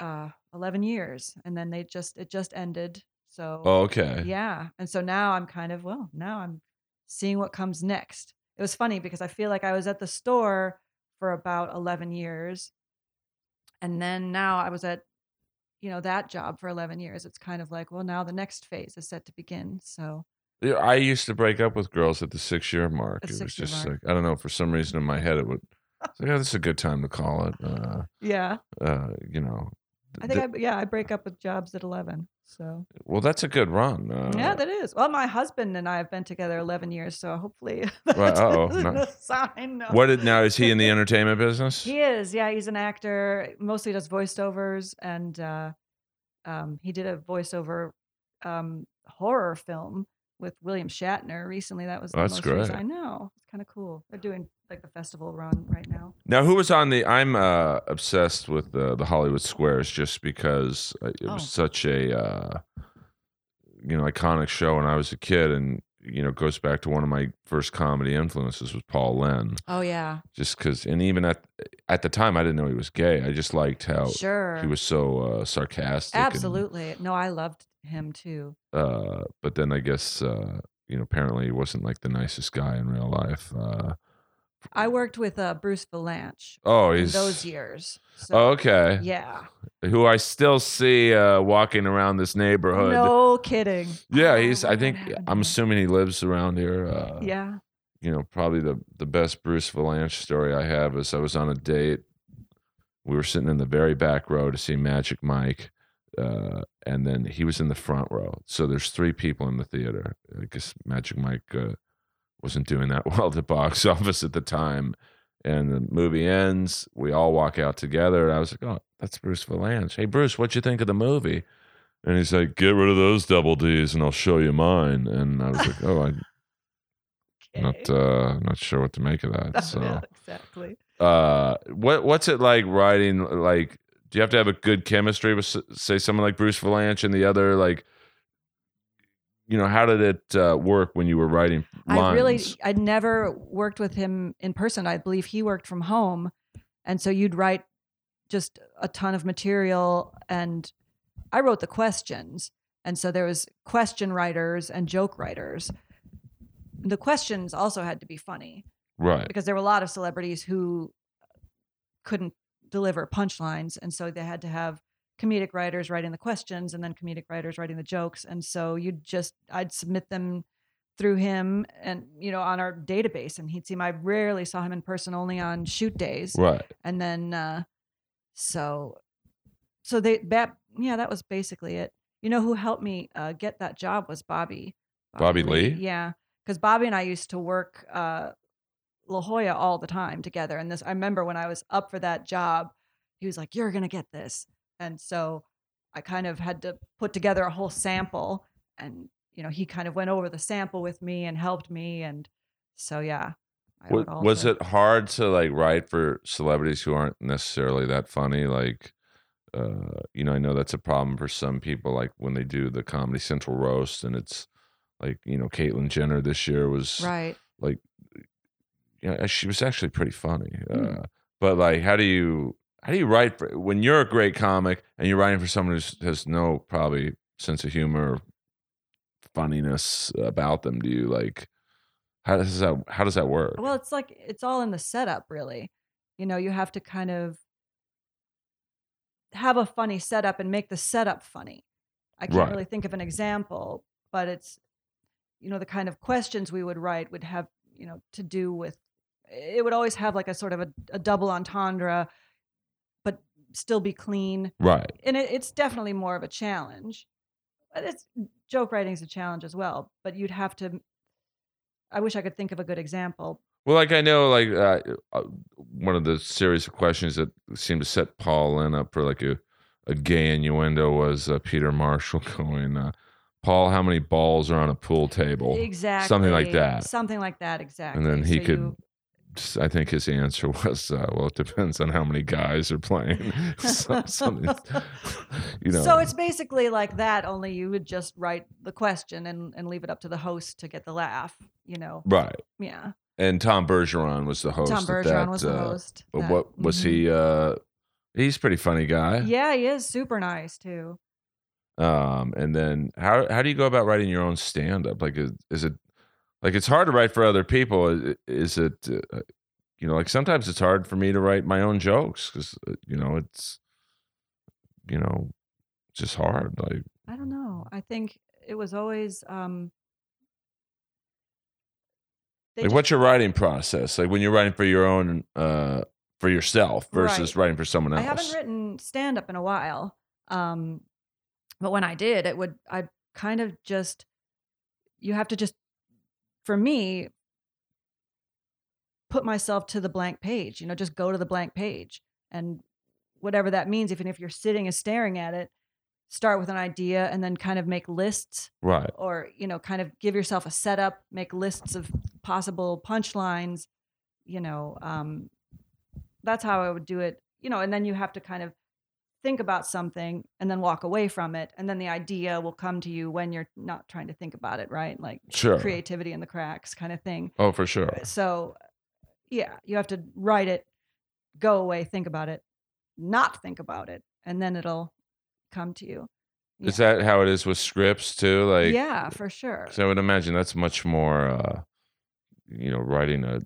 uh 11 years and then they just it just ended. So Oh, okay. yeah. And so now I'm kind of, well, now I'm seeing what comes next. It was funny because I feel like I was at the store for about 11 years. And then now I was at, you know, that job for 11 years. It's kind of like, well, now the next phase is set to begin. So Yeah, I used to break up with girls at the six year mark. At it was just mark. like I don't know for some reason in my head it would. like, oh, this is a good time to call it. Uh, (laughs) yeah, uh, you know. I think, th- I, yeah, I break up with jobs at 11. So well, that's a good run. Uh, yeah, that is. Well, my husband and I have been together 11 years. So hopefully (laughs) that's (laughs) no. sign. No. what did now? Is he in the (laughs) entertainment business? He is, yeah. He's an actor. Mostly does voiceovers, and uh, um, he did a voiceover um, horror film with William Shatner recently. That was the That's most great. I know it's kind of cool. They're doing like the festival run right now. Now, who was on the? I'm uh, obsessed with the the Hollywood Squares just because uh, it was Oh. such a uh, you know iconic show when I was a kid, and you know goes back to one of my first comedy influences was Paul Lynde. Oh yeah, Just because, and even at at the time, I didn't know he was gay. I just liked how sure, he was so uh, sarcastic. and, absolutely. No, I loved him too. uh, but then I guess uh, you know apparently he wasn't like the nicest guy in real life. Uh, I worked with uh, Bruce Vilanch Oh, in he's those years. So, Oh, okay. Yeah. Who I still see uh, walking around this neighborhood. No kidding. Yeah, Oh, he's. I think I'm assuming he lives around here. Uh, Yeah. you know, probably the the best Bruce Vilanch story I have is I was on a date. We were sitting in the very back row to see Magic Mike, uh, and then he was in the front row. So there's three people in the theater. I guess Magic Mike uh, wasn't doing that (laughs) well at the box office at the time. And the movie ends. We all walk out together. And I was like, "Oh, that's Bruce Vilanch. Hey, Bruce, what'd you think of the movie?" And he's like, "Get rid of those double D's, and I'll show you mine." And I was like, "Oh, I (laughs) not uh not sure what to make of that (laughs) so exactly. uh what what's it like writing like do you have to have a good chemistry with say someone like bruce vilanch and the other like you know how did it uh, work when you were writing lines I really, I never worked with him in person. I believe he worked from home, and so you'd write just a ton of material, and I wrote the questions, and so there was question writers and joke writers. The questions also had to be funny right. because there were a lot of celebrities who couldn't deliver punchlines, and so they had to have comedic writers writing the questions and then comedic writers writing the jokes, and so you'd just I'd submit them through him and you know on our database and he'd see him i rarely saw him in person only on shoot days. Right. And then uh so so they that yeah that was basically it. You know who helped me uh get that job was bobby Bobby Lee? yeah because bobby and i used to work uh la jolla all the time together. And this i remember when i was up for that job he was like you're gonna get this and so i kind of had to put together a whole sample and you know he kind of went over the sample with me and helped me and so yeah I was it hard to like write for celebrities who aren't necessarily that funny like uh you know i know that's a problem for some people like when they do the comedy central roast and it's like you know caitlyn jenner this year was right Like yeah, she was actually pretty funny. Mm. Uh, but like, how do you how do you write for when you're a great comic and you're writing for someone who has no probably sense of humor, or funniness about them? Do you like how does that how does that work? Well, it's like it's all in the setup, really. You know, you have to kind of have a funny setup and make the setup funny. I can't Right. really think of an example, but it's you know the kind of questions we would write would have you know to do with it would always have like a sort of a, a double entendre, still be clean. right. And it, it's definitely more of a challenge. But it's joke writing is a challenge as well. But you'd have to. I wish I could think of a good example, Well, like I know, like uh, uh, one of the series of questions that seemed to set Paul Lynde up for like a, a gay innuendo was uh, Peter Marshall (laughs) going, uh, "Paul, how many balls are on a pool table?" Exactly. Something like that. Something like that, exactly. And then he So could you- I think his answer (laughs) was, uh, "Well, it depends on how many guys are playing." (laughs) so, something, (laughs) you know. So it's basically like that, only you would just write the question and, and leave it up to the host to get the laugh, you know. right. Yeah. And Tom Bergeron was the host. Tom Bergeron that, was the uh, host. but that- what was mhm. he? Uh, he's a pretty funny guy. Yeah, he is super nice too. Um, and then how how do you go about writing your own stand up? Like, is, is it like it's hard to write for other people? Is, it uh, you know like sometimes it's hard for me to write my own jokes because you know it's you know just hard. Like I don't know. I think it was always um like just- what's your writing process? Like when you're writing for your own uh for yourself versus Right. writing for someone else. I haven't written stand up in a while. Um, but when I did, it would, I kind of just, you have to just, for me, put myself to the blank page, you know, just go to the blank page and whatever that means, even if you're sitting and staring at it, start with an idea and then kind of make lists right. or you know kind of give yourself a setup make lists of possible punchlines you know um that's how i would do it you know and then you have to kind of think about something and then walk away from it and then the idea will come to you when you're not trying to think about it right like Sure. creativity in the cracks kind of thing Oh, for sure. so yeah you have to write it go away think about it not think about it and then it'll come to you Is that how it is with scripts too? Like yeah for sure So I would imagine that's much more, uh, you know, writing a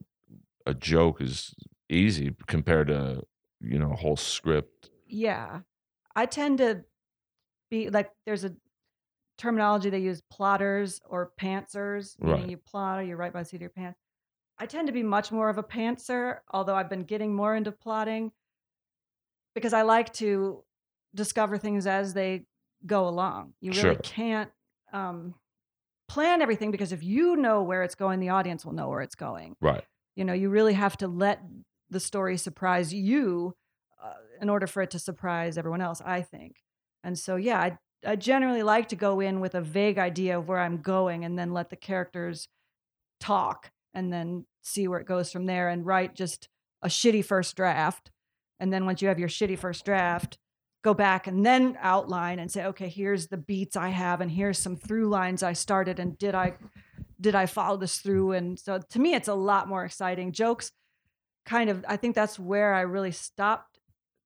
a joke is easy compared to you know a whole script. Yeah. I tend to be like there's a terminology they use plotters or pantsers, meaning Right. you plot or you write by the seat of your pants. I tend to be much more of a pantser, although I've been getting more into plotting because I like to discover things as they go along. You really Sure. can't um, plan everything because if you know where it's going, the audience will know where it's going. Right. You know, you really have to let the story surprise you in order for it to surprise everyone else, I think. And so, yeah, I, I generally like to go in with a vague idea of where I'm going and then let the characters talk and then see where it goes from there and write just a shitty first draft. And then once you have your shitty first draft, go back and then outline and say, okay, here's the beats I have and here's some through lines I started and did I did I follow this through? And so to me it's a lot more exciting. Jokes kind of I think that's where I really stopped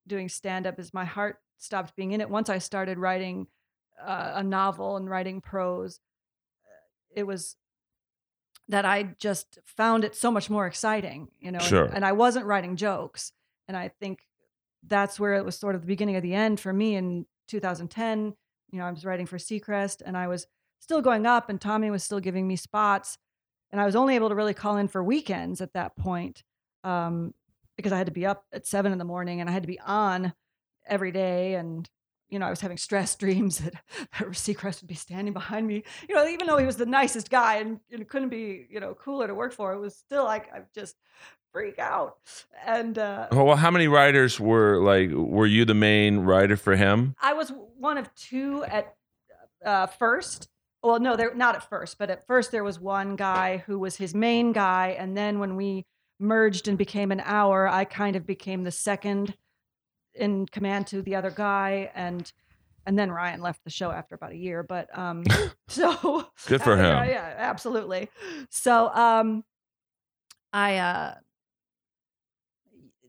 doing stand up is my heart stopped being in it once I started writing uh, a novel and writing prose. It was that I just found it so much more exciting, you know. and- And, I wasn't writing jokes, and I think that's where it was sort of the beginning of the end for me in 2010. You know, I was writing for Seacrest, and I was still going up, and Tommy was still giving me spots, and I was only able to really call in for weekends at that point um, because I had to be up at seven in the morning, and I had to be on every day, and you know, I was having stress (laughs) dreams that, that Seacrest would be standing behind me. You know, even though he was the nicest guy and it couldn't be, you know, cooler to work for, it was still like I just freak out. And uh, well, how many writers were like? Were you the main writer for him? I was one of two at uh, first. Well, no, they're not at first, but at first there was one guy who was his main guy, and then when we merged and became an hour, I kind of became the second in command to the other guy, and and then Ryan left the show after about a year. But um, (laughs) (laughs) so Good for uh, him. Yeah, yeah, absolutely. So um, I uh,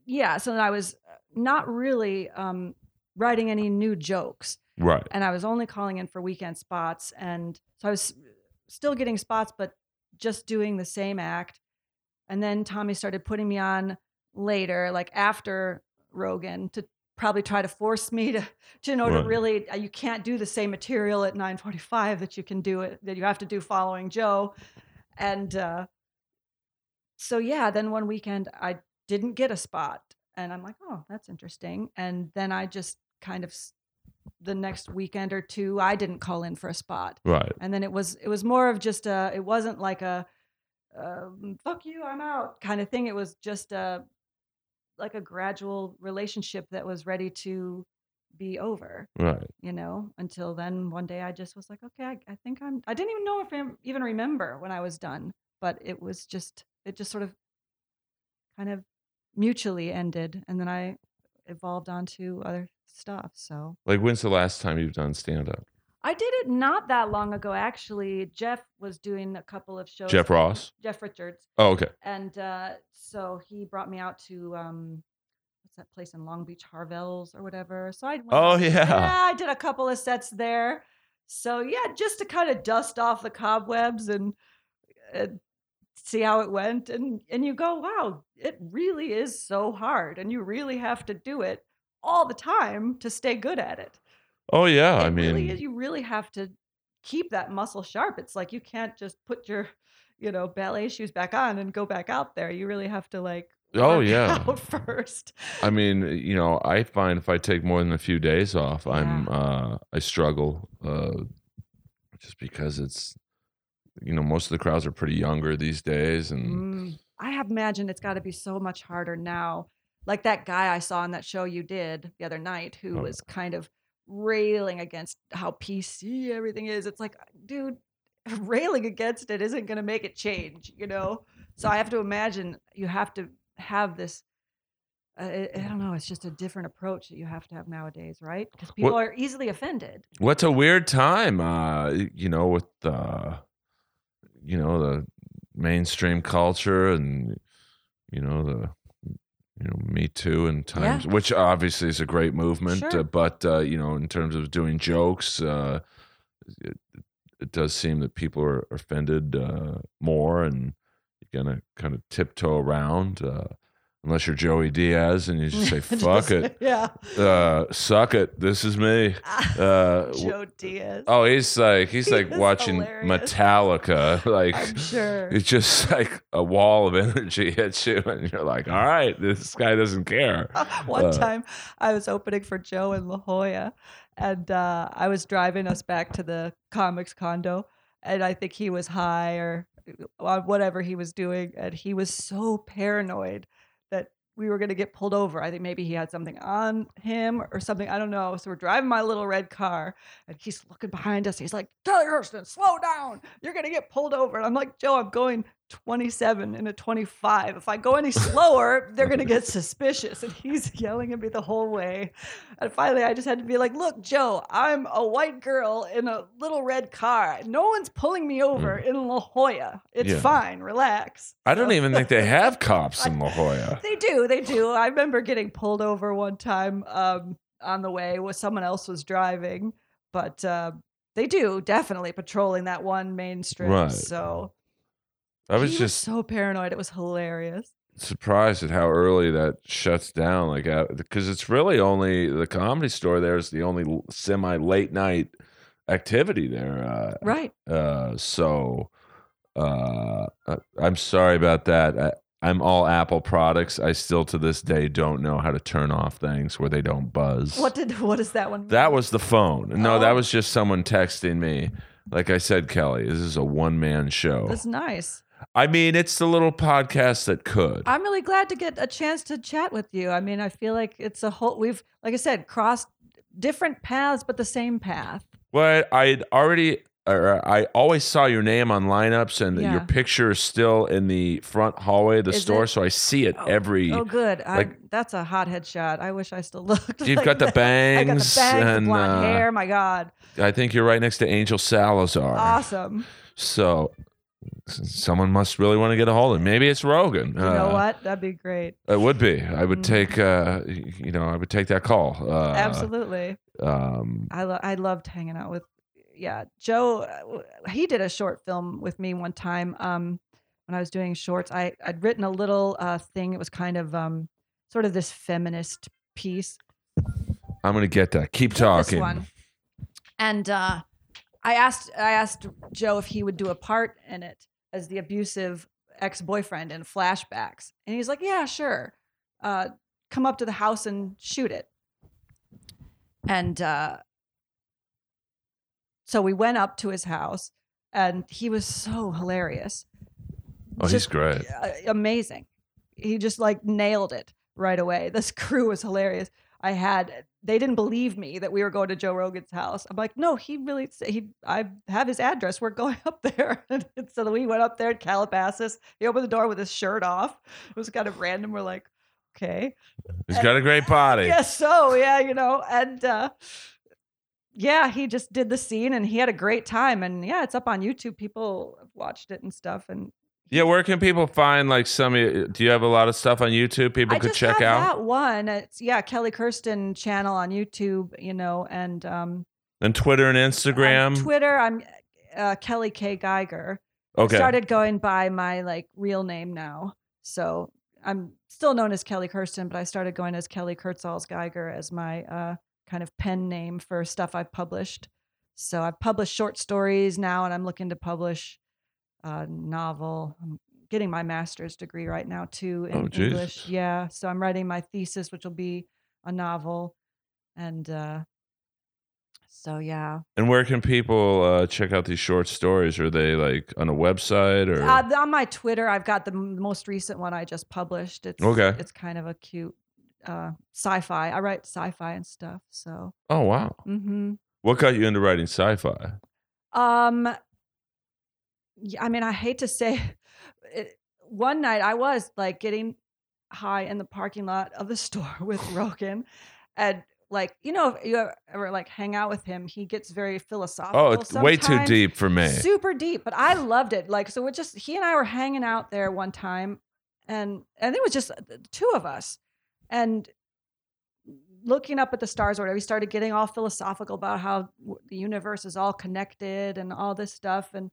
yeah, so then I was not really um writing any new jokes Right. and I was only calling in for weekend spots. And so I was still getting spots, but just doing the same act. And then Tommy started putting me on later, like after Rogan, to probably try to force me to, (laughs) to in order Right. to really, uh, you can't do the same material at 9:45 that you can do it that you have to do following Joe. And uh, so yeah, then one weekend I didn't get a spot, and I'm like, oh, that's interesting. And then I just kind of the next weekend or two i didn't call in for a spot Right. and then it was it was more of just a it wasn't like a um, fuck you i'm out kind of thing it was just a like a gradual relationship that was ready to be over Right. you know until then one day i just was like okay i, I think i'm i didn't even know if i even remember when i was done but it was just it just sort of kind of mutually ended and then i evolved onto other stuff so Like, when's the last time you've done stand up? I did it not that long ago, actually. Jeff was doing a couple of shows. Jeff Ross? Jeff Richards, Oh, okay. and uh, so he brought me out to um, what's that place in Long Beach, Harvelle's or whatever. So I went Oh, out- yeah. I did a couple of sets there. So yeah, just to kind of dust off the cobwebs and, and see how it went, and and you go, wow, it really is so hard, and you really have to do it all the time to stay good at it Oh, yeah. I mean, really is, you really have to keep that muscle sharp. It's like you can't just put your, you know, ballet shoes back on and go back out there. You really have to like Oh, (laughs) yeah. out first. I mean, you know, I find if I take more than a few days off, I'm uh I struggle uh just because it's you know, most of the crowds are pretty younger these days and Mm, I have imagined it's got to be so much harder now. Like that guy I saw on that show you did the other night who Oh. was kind of railing against how PC everything is. It's like, dude, (laughs) railing against it isn't going to make it change, you know? So I have to imagine you have to have this. Uh, I, I don't know. It's just a different approach that you have to have nowadays, right? Because people What- are easily offended. what's a weird time uh you know with uh you know the mainstream culture and you know the you know me too and times which obviously is a great movement Sure. uh, but uh you know in terms of doing jokes uh it, it does seem that people are offended uh more and you're gonna kind of tiptoe around. Unless you're Joey Diaz and you just say (laughs) "fuck Just- it, (laughs) Yeah. uh, suck it, this is me." (laughs) Uh, Joe Diaz. oh, he's like he's He like watching hilarious. Metallica. Like I'm sure. it's just like a wall of energy hits you, and you're like, "All right, this guy doesn't care." One Uh, time I was opening for Joe in La Jolla and uh, I was driving us back to the comics condo and I think he was high or uh, whatever he was doing and he was so paranoid we were going to get pulled over. I think maybe he had something on him or something. I don't know. So we're driving my little red car and he's looking behind us. He's like, Kelly Hurston, slow down. You're going to get pulled over. And I'm like, Joe, I'm going 27 and a 25. If I go any slower, they're going to get suspicious. And he's (laughs) yelling at me the whole way. And finally, I just had to be like, look, Joe, I'm a white girl in a little red car. No one's pulling me over in La Jolla. It's. Yeah. fine. Relax. I don't So- even think they have (laughs) cops in La Jolla. (laughs) they do. They do. I remember getting pulled over one time um, on the way where someone else was driving, but uh, they do definitely patrolling that one main strip. Right. So I was he just so paranoid. It was hilarious. surprised at how early that shuts down. Like, because it's really only the comedy store. There's the only semi late night activity there. Right. Uh, uh, so, uh, I- I'm sorry about that. I, I'm all Apple products. I still to this day don't know how to turn off things where they don't buzz. What did what is that one? mean? That was the phone. No, that Oh. was just someone texting me. Like I said, Kelly, this is a one man show. That's nice. I mean, it's the little podcast that could. I'm really glad to get a chance to chat with you. I mean, I feel like it's a whole. We've, like I said, crossed different paths, but the same path. Well, I'd already, or I always saw your name on lineups, and your picture is still in the front hallway of the Is store, it? so I see it every. Oh, good. I, like- that's a hot headshot. I wish I still (laughs) looked. You've like got the. I got the bangs bangs, the and, blonde uh, hair. My God, I think you're right next to Angel Salazar. awesome. So someone must really want to get a hold of. him. Maybe it's Rogan. You know what? That'd be great. It would be. I would Mm. take. Uh, you know, I would take that call. Uh, Absolutely. Um, I lo- I loved hanging out with. Yeah, Joe. uh, He did a short film with me one time. Um, when I was doing shorts, I I'd written a little uh thing. It was kind of um, sort of this feminist piece. I'm gonna get that. Keep This talking. one. And uh, I asked I asked Joe if he would do a part in it as the abusive ex boyfriend in flashbacks, and he's like, "Yeah, sure. Uh, come up to the house and shoot it." And uh, so we went up to his house, and he was so hilarious. Oh, he's great. uh, amazing. He just like nailed it right away. (laughs) This crew was hilarious. I had they didn't believe me that we were going to Joe Rogan's house. I'm like, no, he really he I have his address. We're going (laughs) up there. and so we went up there at Calabasas. He opened the door with his shirt off. It was kind of random. We're like, okay. He's got a great body. (laughs) Yeah, so yeah, you know, and uh yeah, he just did the scene and he had a great time. And yeah, it's up on YouTube. People have watched it and stuff. And Yeah, where can people find like some? Do you have a lot of stuff on YouTube people I could just check have out? that one. It's yeah, Kelly Kirsten channel on YouTube, you know, and um And Twitter and on Instagram. Twitter, I'm uh, Kelly K Geiger. I okay. started going by my like real name now, so I'm still known as Kelly Kirsten, but I started going as Kelly Kurtzals Geiger as my uh, kind of pen name for stuff I've published. So I've published short stories now, and I'm looking to publish a novel. I'm getting my master's degree right now too in Oh, English. Yeah, so I'm writing my thesis, which will be a novel, and uh, so yeah. and where can people uh, check out these short stories? Are they like on a website or? Uh, on my Twitter, I've got the most recent one I just published. It's Okay. It's kind of a cute uh, sci-fi. I write sci-fi and stuff. So, oh wow! Mm-hmm. What got you into writing sci-fi? um, I mean, I hate to say, (laughs) it, one night I was like getting high in the parking lot of the (laughs) store with Rogan, and like you know, if you ever like hang out with him, he gets very oh, philosophical. Oh, it's way too deep for me. super deep but i loved it like so it just he and i were hanging out there one time and and it was just uh, the two of us and looking up at the stars or whatever we started getting all philosophical about how the universe is all connected and all this stuff and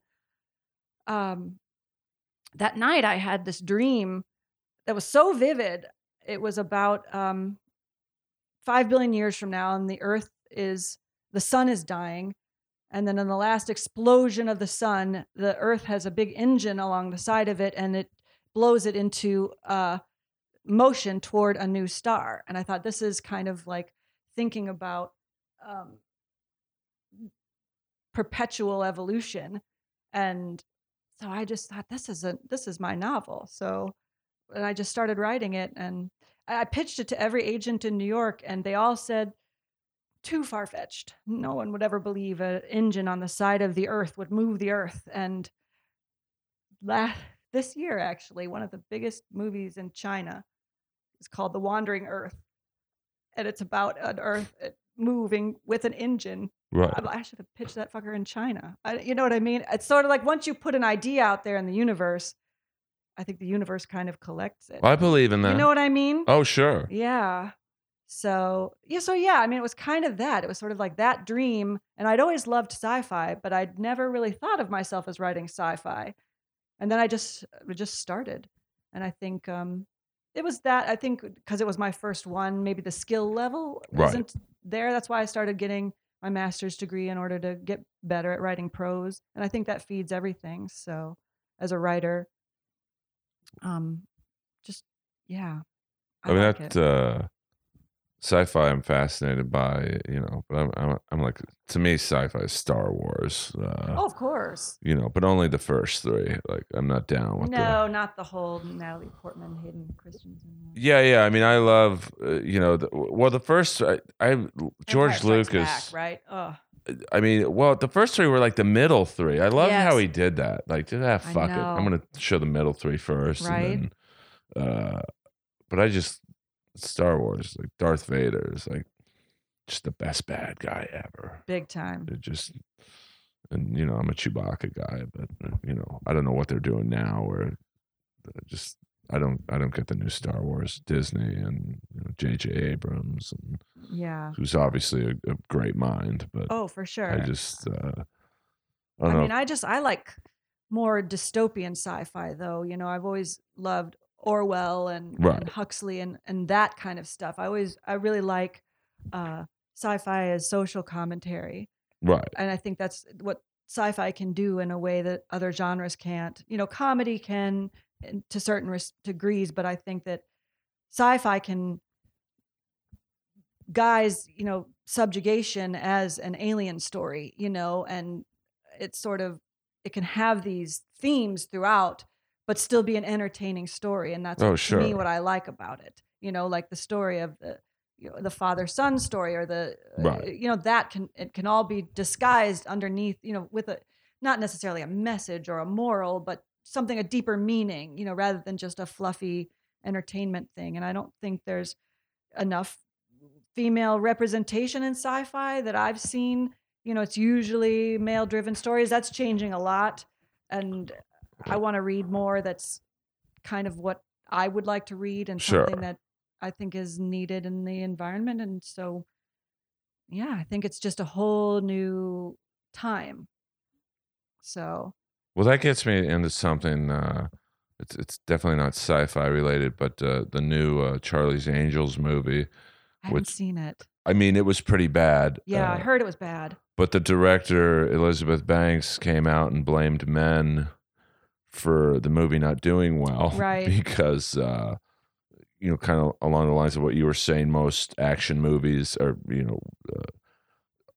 um that night I had this dream that was so vivid. It was about um, five billion years from now, and the Earth is the sun is dying. And then in the last explosion of the sun, the Earth has a big engine along the side of it, and it blows it into uh, motion toward a new star. And I thought this is kind of like thinking about um, perpetual evolution. And so I just thought this is a this is my novel. So and I just started writing it and I pitched it to every agent in New York and they all said too far fetched. No one would ever believe an engine on the side of the earth would move the earth. And last this year actually, one of the biggest movies in China is called The Wandering Earth. And it's about an earth uh, moving with an engine Right. I, I should have pitched that fucker in China. I, you know what I mean? It's sort of like once you put an idea out there in the universe, I think the universe kind of collects it. I believe in that. You know what I mean? oh, sure. Yeah. So yeah, so yeah, I mean, it was kind of that. It was sort of like that dream, and I'd always loved sci-fi, but I'd never really thought of myself as writing sci-fi. And then I just just started, and I think um, it was that. I think because it was my first one, maybe the skill level Right. wasn't there. That's why I started getting my master's degree in order to get better at writing prose, and I think that feeds everything. So, as a writer, um, just yeah, I, mean, like that uh, sci-fi I'm fascinated by, you know, but I'm, I'm, I'm like, to me, sci-fi is Star Wars, uh, oh, of course. you know, but only the first three. Like, I'm not down with the. No, not the whole Natalie Portman, Hayden Christensen. Yeah, yeah. I mean, I love, uh, you know, the, well, the first, I, I George Lucas. Back, right? Oh, I mean, well, the first three were like the middle three. I love how he did that. Like, just ah, I fuck it. I'm gonna show the middle three first, Right. and then, uh, but I just Star Wars, like Darth Vader is like just the best bad guy ever. big time. Just, and you know, I'm a Chewbacca guy, but uh, you know, I don't know what they're doing now. Or uh, just, I don't, I don't get the new Star Wars, Disney, and you know, J.J. Abrams, and Yeah. who's obviously a, a great mind, but Oh, for sure. I just, uh, I I know. mean, I just I like more dystopian sci-fi, though. You know, I've always loved Orwell and, Right. and Huxley and and that kind of stuff. I always I really like uh, sci-fi as social commentary. right. and I think that's what sci-fi can do in a way that other genres can't. You know, comedy can to certain res- degrees, but I think that sci-fi can guys, you know, subjugation as an alien story, you know, and it's sort of it can have these themes throughout but still be an entertaining story and that's Oh, what, to me what I like about it. You know, like the story of the you know, the father son story or the uh, Right. you know that can it can all be disguised underneath you know with a not necessarily a message or a moral but something a deeper meaning you know rather than just a fluffy entertainment thing and i don't think there's enough female representation in sci-fi that i've seen you know it's usually male driven stories that's changing a lot and i want to read more that's kind of what i would like to read and Sure. something that i think is needed in the environment and so yeah i think it's just a whole new time so Well, that gets me into something. Uh, it's it's definitely not sci-fi related, but uh, the new uh, Charlie's Angels movie. i haven't Which- seen it I mean, it was pretty bad. yeah i uh, heard it was bad but the director Elizabeth Banks came out and blamed men for the movie not doing well, (laughs) Right. Because uh, you know, kind of along the lines of what you were saying, most action movies are you know uh,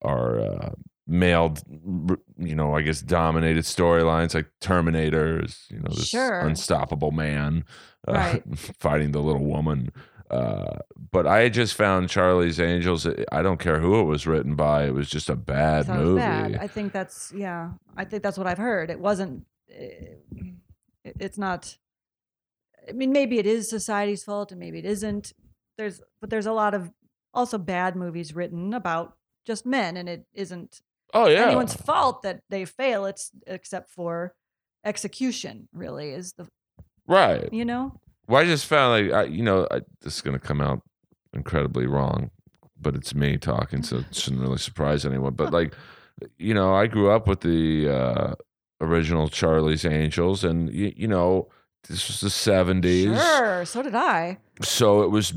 are uh, male, you know, I guess dominated storylines like Terminators, you know, this Sure. unstoppable man uh, Right. (laughs) fighting the little woman. Uh, but I just found Charlie's Angels. I don't care who it was written by. It was just a bad movie. bad. I think that's yeah. I think that's what I've heard. It wasn't. It, it's not. I mean, maybe it is society's fault, and maybe it isn't. There's, but there's a lot of also bad movies written about just men, and it isn't oh yeah, anyone's fault that they fail. It's except for execution. Really, is the right. you know Well, I just found like I, you know I, this is going to come out incredibly wrong, but it's me talking, so it shouldn't really surprise anyone. But like, you know, I grew up with the uh, original Charlie's Angels, and you, you know this was the seventies. Sure. So did I. so it was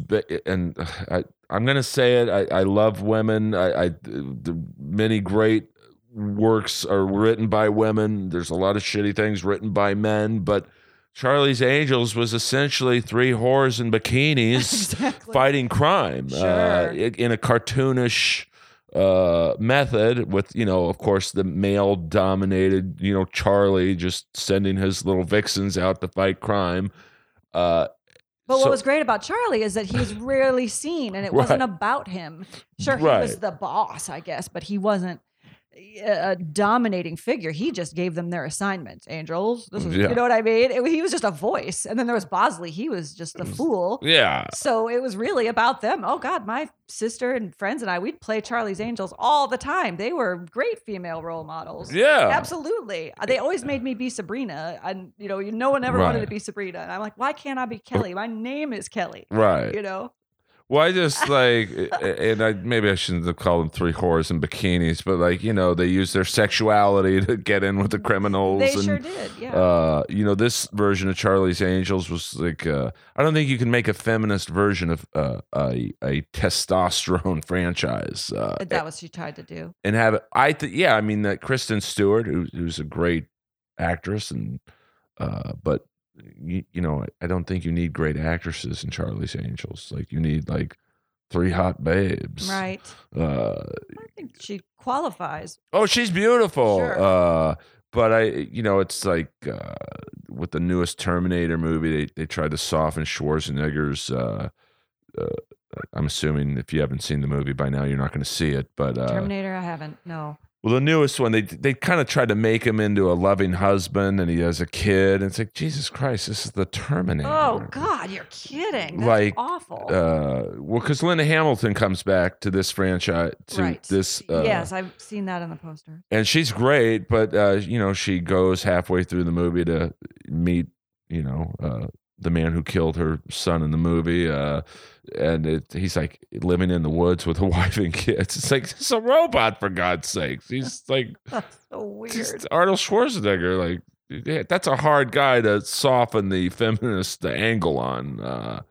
and I, i'm gonna say it i, I love women I, I the many great works are written by women there's a lot of shitty things written by men but charlie's angels was essentially three whores in bikinis (laughs) exactly. fighting crime uh, Sure. i- in a cartoonish uh, method with you know of course the male dominated you know charlie just sending his little vixens out to fight crime. Uh, But what was great about Charlie is that he was rarely seen, and it wasn't about him. Sure, he was the boss, I guess, but he wasn't a dominating figure. He just gave them their assignments. Angels, this is, Yeah. you know what I mean? It- he was just a voice, and then there was Bosley. He was just the fool. yeah So it was really about them. Oh God, my sister and friends and I, we'd play Charlie's Angels all the time. They were great female role models. Yeah. Absolutely. Uh, They always made me be Sabrina. And you know, you- no one ever wanted to be Sabrina. And I'm like, why can't I be Kelly? My name is Kelly. Right. You know? Well, I just like, and I maybe I shouldn't have called them three whores in bikinis, but like you know, they use their sexuality (laughs) to get in with the criminals. They and, sure did. Yeah. Uh, you know, this version of Charlie's Angels was like, uh, I don't think you can make a feminist version of uh, a a testosterone (laughs) franchise. Uh, that was she tried to do. and have it. I th- yeah, I mean that Kristen Stewart, who, who's a great actress, and uh, but you, you know, I don't think you need great actresses in Charlie's Angels. Like you need like three hot babes, Right. Uh, I think she qualifies. oh, she's beautiful. Sure. Uh, but I, you know, it's like uh, with the newest Terminator movie, they they tried to soften Schwarzenegger's. Uh, uh, I'm assuming if you haven't seen the movie by now, you're not going to see it. But uh, Terminator, I haven't. No. Well, the newest one, they they kind of tried to make him into a loving husband, and he has a kid. And it's like Jesus Christ, this is the Terminator. Oh God, you're kidding. That's Like, awful. Uh, well, because Linda Hamilton comes back to this franchise, to right. this, uh, yes, I've seen that on the poster. and she's great, but uh, you know, she goes halfway through the movie to meet, you know, uh, the man who killed her son in the movie, uh, and it, he's like living in the woods with a (laughs) wife and kids. It's like it's a robot for God's sakes. He's like (laughs) That's so weird. Arnold Schwarzenegger, like yeah, that's a hard guy to soften the feminist angle on. Uh,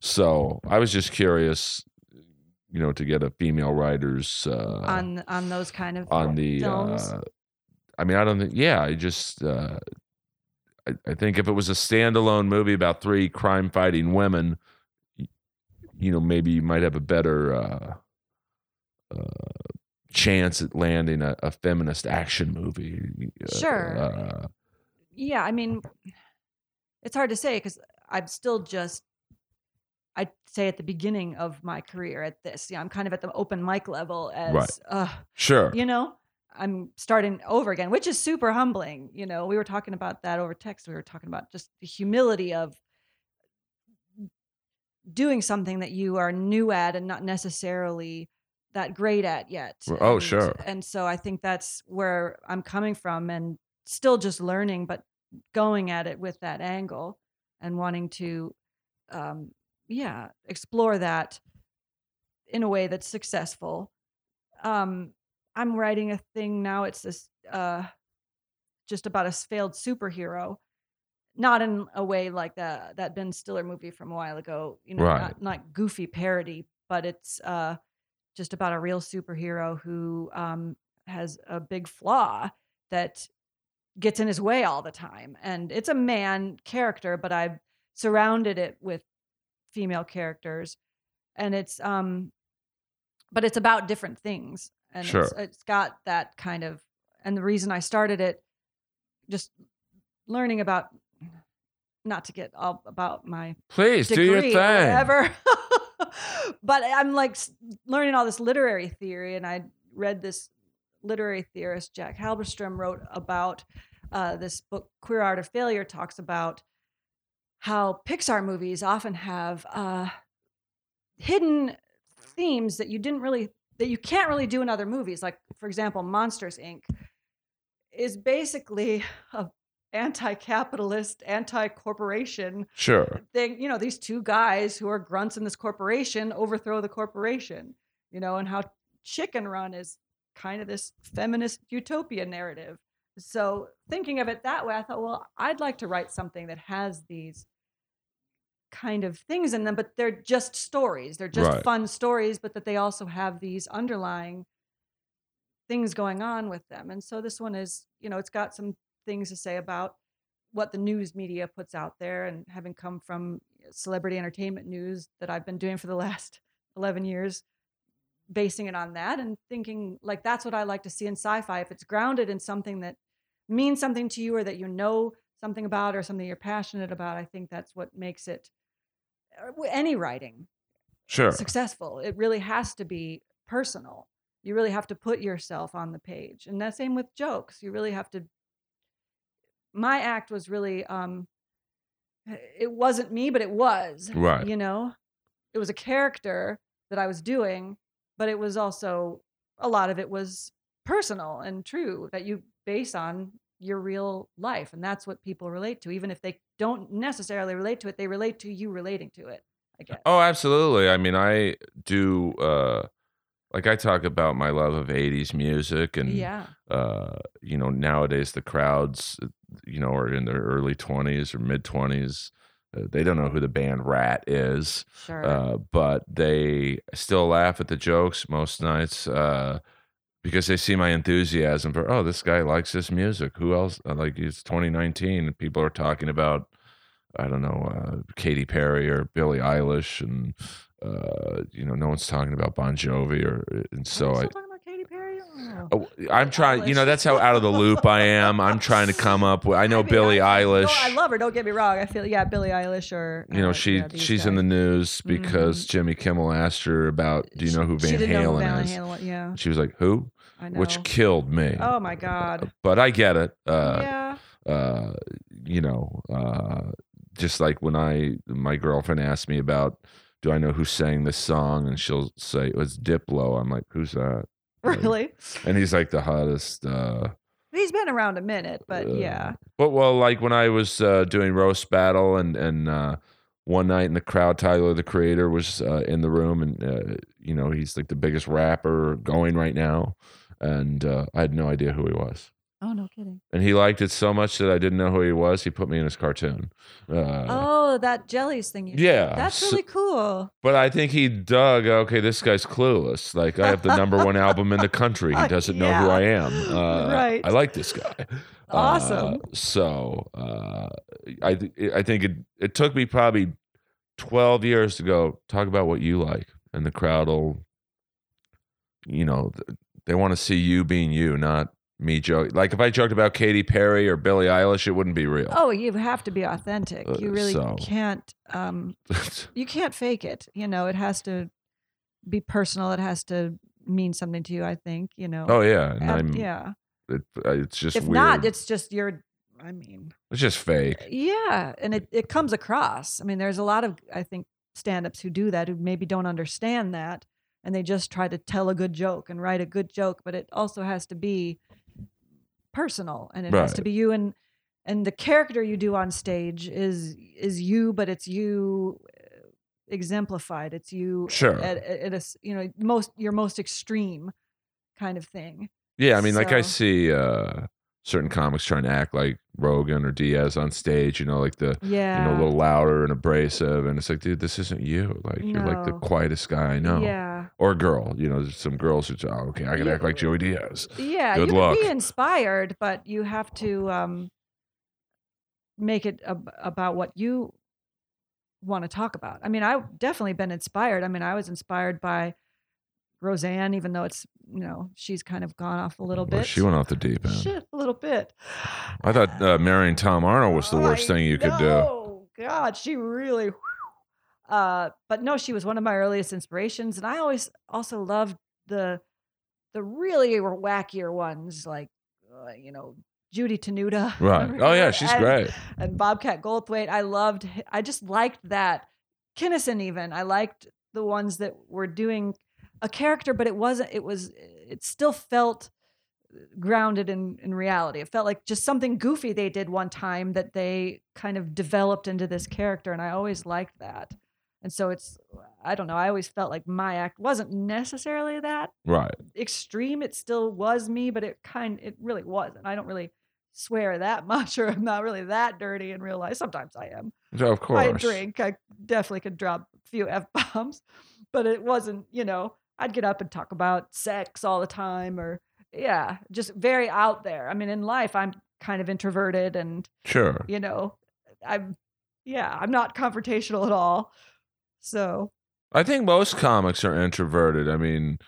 so I was just curious, you know, to get a female writer's uh, on on those kind of on the. films. Uh, I mean, I don't think. Yeah, I just. Uh, I, I think if it was a standalone movie about three crime-fighting women, you know, maybe you might have a better. Uh, uh, chance at landing a, a feminist action movie. Uh, Sure. Uh, yeah, I mean, it's hard to say because I'm still just. I'd say at the beginning of my career at this, yeah, I'm kind of at the open mic level as, Right. uh, sure. you know, I'm starting over again, which is super humbling. You know, we were talking about that over text. We were talking about just the humility of doing something that you are new at and not necessarily that great at yet. Oh, And- sure. And so I think that's where I'm coming from and still just learning, but going at it with that angle and wanting to, um, yeah, explore that in a way that's successful. Um, I'm writing a thing now. It's this uh, just about a failed superhero, not in a way like that that Ben Stiller movie from a while ago. You know, Right. not, not goofy parody, but it's uh, just about a real superhero who um, has a big flaw that gets in his way all the time. And it's a man character, but I've surrounded it with female characters, and it's um, but it's about different things, and it's, it's got that kind of. And the reason I started it, just learning about, not to get all about my Please do your thing. whatever. (laughs) but I'm like learning all this literary theory, and I read this literary theorist Jack Halberstam wrote about uh, this book, Queer Art of Failure, talks about how Pixar movies often have uh, hidden themes that you didn't really that you can't really do in other movies. Like, for example, Monsters Inc. is basically a anti-capitalist, anti-corporation Sure. thing. You know, these two guys who are grunts in this corporation overthrow the corporation. You know, and how Chicken Run is kind of this feminist utopia narrative. so thinking of it that way, I thought, well, I'd like to write something that has these kind of things in them, but they're just stories. They're just Right. fun stories, but that they also have these underlying things going on with them. And so this one is, you know, it's got some things to say about what the news media puts out there and having come from celebrity entertainment news that I've been doing for the (laughs) last 11 years basing it on that and thinking like that's what I like to see in sci-fi if it's grounded in something that means something to you or that you know something about or something you're passionate about I think that's what makes it any writing Sure. successful it really has to be personal you really have to put yourself on the page and that same with jokes you really have to my act was really um it wasn't me but it was Right. you know it was a character that i was doing but it was also a lot of it was personal and true that you base on your real life and that's what people relate to even if they don't necessarily relate to it they relate to you relating to it i guess Oh, absolutely. I mean, I do uh like I talk about my love of 80s music and yeah uh you know, nowadays the crowds uh, you know are in their early 20s or mid 20s. Uh, they don't know who the band Ratt is. sure Uh but they still laugh at the jokes most nights uh because they see my enthusiasm for oh this guy likes this music. Who else uh, like it's 2019 and people are talking about I don't know, uh, Katy Perry or Billie Eilish, and uh, you know, no one's talking about Bon Jovi, or and Are so I. still talking about Katy Perry? Oh. I'm trying, you know, that's how out of the loop I am. I'm trying to come up with. I know mean, Billie I, Eilish. No, I love her. Don't get me wrong. I feel yeah, Billie Eilish or you know, uh, she yeah, she's in the news because Jimmy Kimmel asked her about, do you know who Van Halen Van is? Halen. Yeah, She was like, who? I. Which killed me. oh my god. But I get it. Uh, yeah. uh, you know, uh, just like when I my girlfriend asked me about, do I know who sang this song, and she'll say it was Diplo. I'm like, who's that? Really. And he's like the hottest. Uh, He's been around a minute, but uh, yeah. But well, like when I was uh, doing roast battle, and and uh, one night in the crowd, Tyler the Creator was uh, in the room, and uh, you know he's like the biggest rapper going right now, and uh, I had no idea who he was. Oh no kidding. And he liked it so much that I didn't know who he was. He put me in his cartoon. Uh, oh, that jellies thing said. yeah, That's really cool. But I think he dug. Okay, this guy's clueless. Like I have the number one (laughs) album in the country. He doesn't know who I am. Uh, Right. I like this guy. Awesome. Uh, so uh, I th- I think it it took me probably twelve years to go talk about what you like, and the crowd will, you know, th- they want to see you being you, not me joke. Like if I joked about Katy Perry or Billie Eilish, it wouldn't be real. Oh, you have to be authentic. Uh, You really so- can't um (laughs) you can't fake it. You know, it has to be personal. It has to mean something to you, I think, you know. oh yeah, and I'm. yeah. It, it's just If weird. not, it's just your I mean, it's just fake. Yeah, and it, it comes across. I mean, there's a lot of I think stand-ups who do that who maybe don't understand that and they just try to tell a good joke and write a good joke, but it also has to be personal and it has to be you and and the character you do on stage is is you, but it's you uh, exemplified. It's you Sure. at, at, at a you know most your most extreme kind of thing. Yeah, I mean, like I see uh, certain comics trying to act like Rogan or Diaz on stage. You know, like the Yeah. you know a little louder and abrasive, and it's like, dude, this isn't you. Like you're like the quietest guy I know. Yeah. Or girl. You know, there's some girls who say, oh, okay, I can act like Joey Diaz. Yeah, Good you luck. can be inspired, but you have to um, make it ab- about what you want to talk about. I mean, I've definitely been inspired. I mean, I was inspired by Roseanne, even though it's you know she's kind of gone off a little Well, bit. she went off the deep end. Shit, a little bit. I thought uh, marrying Tom Arnold was the worst I thing you could do. know. God, she really. Uh, but no, she was one of my earliest inspirations, and I always also loved the the really wackier ones, like uh, you know Judy Tenuta. (laughs) Right. Oh yeah, she's And- great. And Bobcat Goldthwait. I loved. I just liked that. Kinnison, even I liked the ones that were doing a character, but it wasn't. It was. It still felt grounded in in reality. It felt like just something goofy they did one time that they kind of developed into this character, and I always liked that. And so it's I don't know. I always felt like my act wasn't necessarily that Right. extreme. It still was me, but it kind it really wasn't. I don't really swear that (laughs) much, or I'm not really that dirty in real life. Sometimes I am. So of course. I drink. I definitely could drop a few f (laughs) bombs, but it wasn't. You know, I'd get up and talk about sex all the time, or yeah, just very out there. I mean, in life, I'm kind of introverted, and Sure. you know, I'm yeah, I'm not confrontational at all. So I think most comics are introverted. I mean,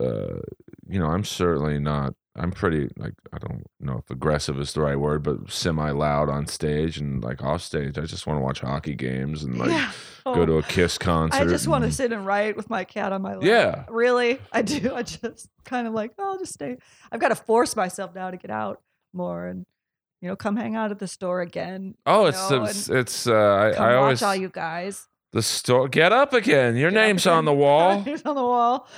uh, you know, I'm certainly not. I'm pretty like I don't know if aggressive is the right word, but semi loud on stage and like off stage. I just want to watch hockey games and like yeah, go Oh, to a Kiss concert. I just want to sit and write with my cat on my lap. Yeah. Really? I do. I just kind of like, oh, I'll just stay. I've got to force myself now to get out more and, you know, come hang out at the store again. Oh, it's know, it's, it's uh, I, come I watch always all you guys. The store. Get up again. Your Get name's on the wall. (laughs) On the wall.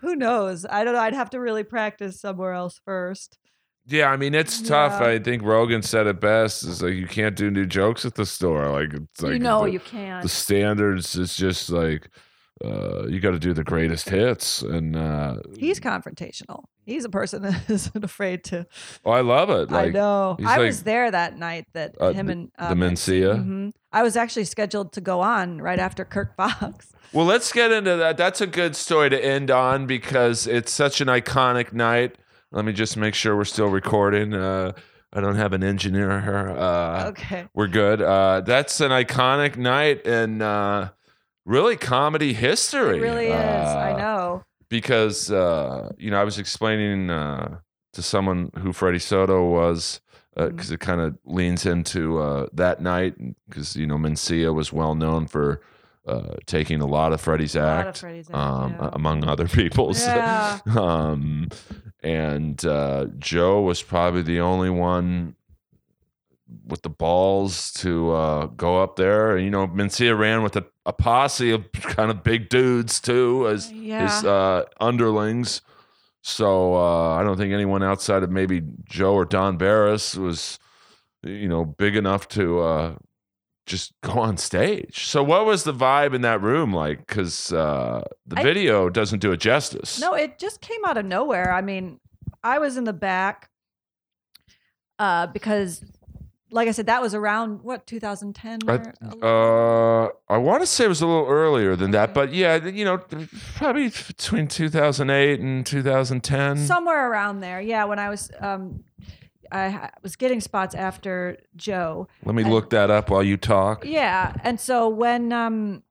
Who knows? I don't know. I'd have to really practice somewhere else first. Yeah, I mean it's tough. Yeah. I think Rogan said it best. Is like you can't do new jokes at the store. Like it's like you know the, you can't. the standards is just like uh, you got to do the greatest hits, and uh, He's confrontational. He's a person (laughs) that isn't afraid to. oh, I love it. I know. I like- was there that night that Uh, him and uh, the Mencia. Mhm. I was actually scheduled to go on right after Kirk (laughs) Fox. Well, let's get into that. That's a good story to end on because it's such an iconic night. Let me just make sure we're still recording. Uh, I don't have an engineer here. Uh, okay. We're good. Uh, that's an iconic night And uh, really comedy history. It really is. I Uh, know. because uh, you know I was explaining uh, to someone who Freddie Soto was because it kind of leans into uh, that night because you know Mencia was well known for uh, taking a lot of Freddie's A lot of act, Freddie's act, um, yeah. among other people's. Yeah. (laughs) um, and uh, Joe was probably the only one with the balls to uh, go up there. You know, Mencia ran with a, a posse of kind of big dudes too as his uh, underlings. So uh, I don't think anyone outside of maybe Joe or Don Barris was, you know, big enough to uh, just go on stage. So what was the vibe in that room like? Because uh, the I- video doesn't do it justice. No, it just came out of nowhere. I mean, I was in the back uh, because, like I said, that was around what 2010. I, uh, I want to say it was a little earlier than that, but yeah, you know, probably between 2008 and 2010. somewhere around there. Yeah, when I was um, I was getting spots after Joe. Let me I- look that up while you talk. Yeah, and so when um,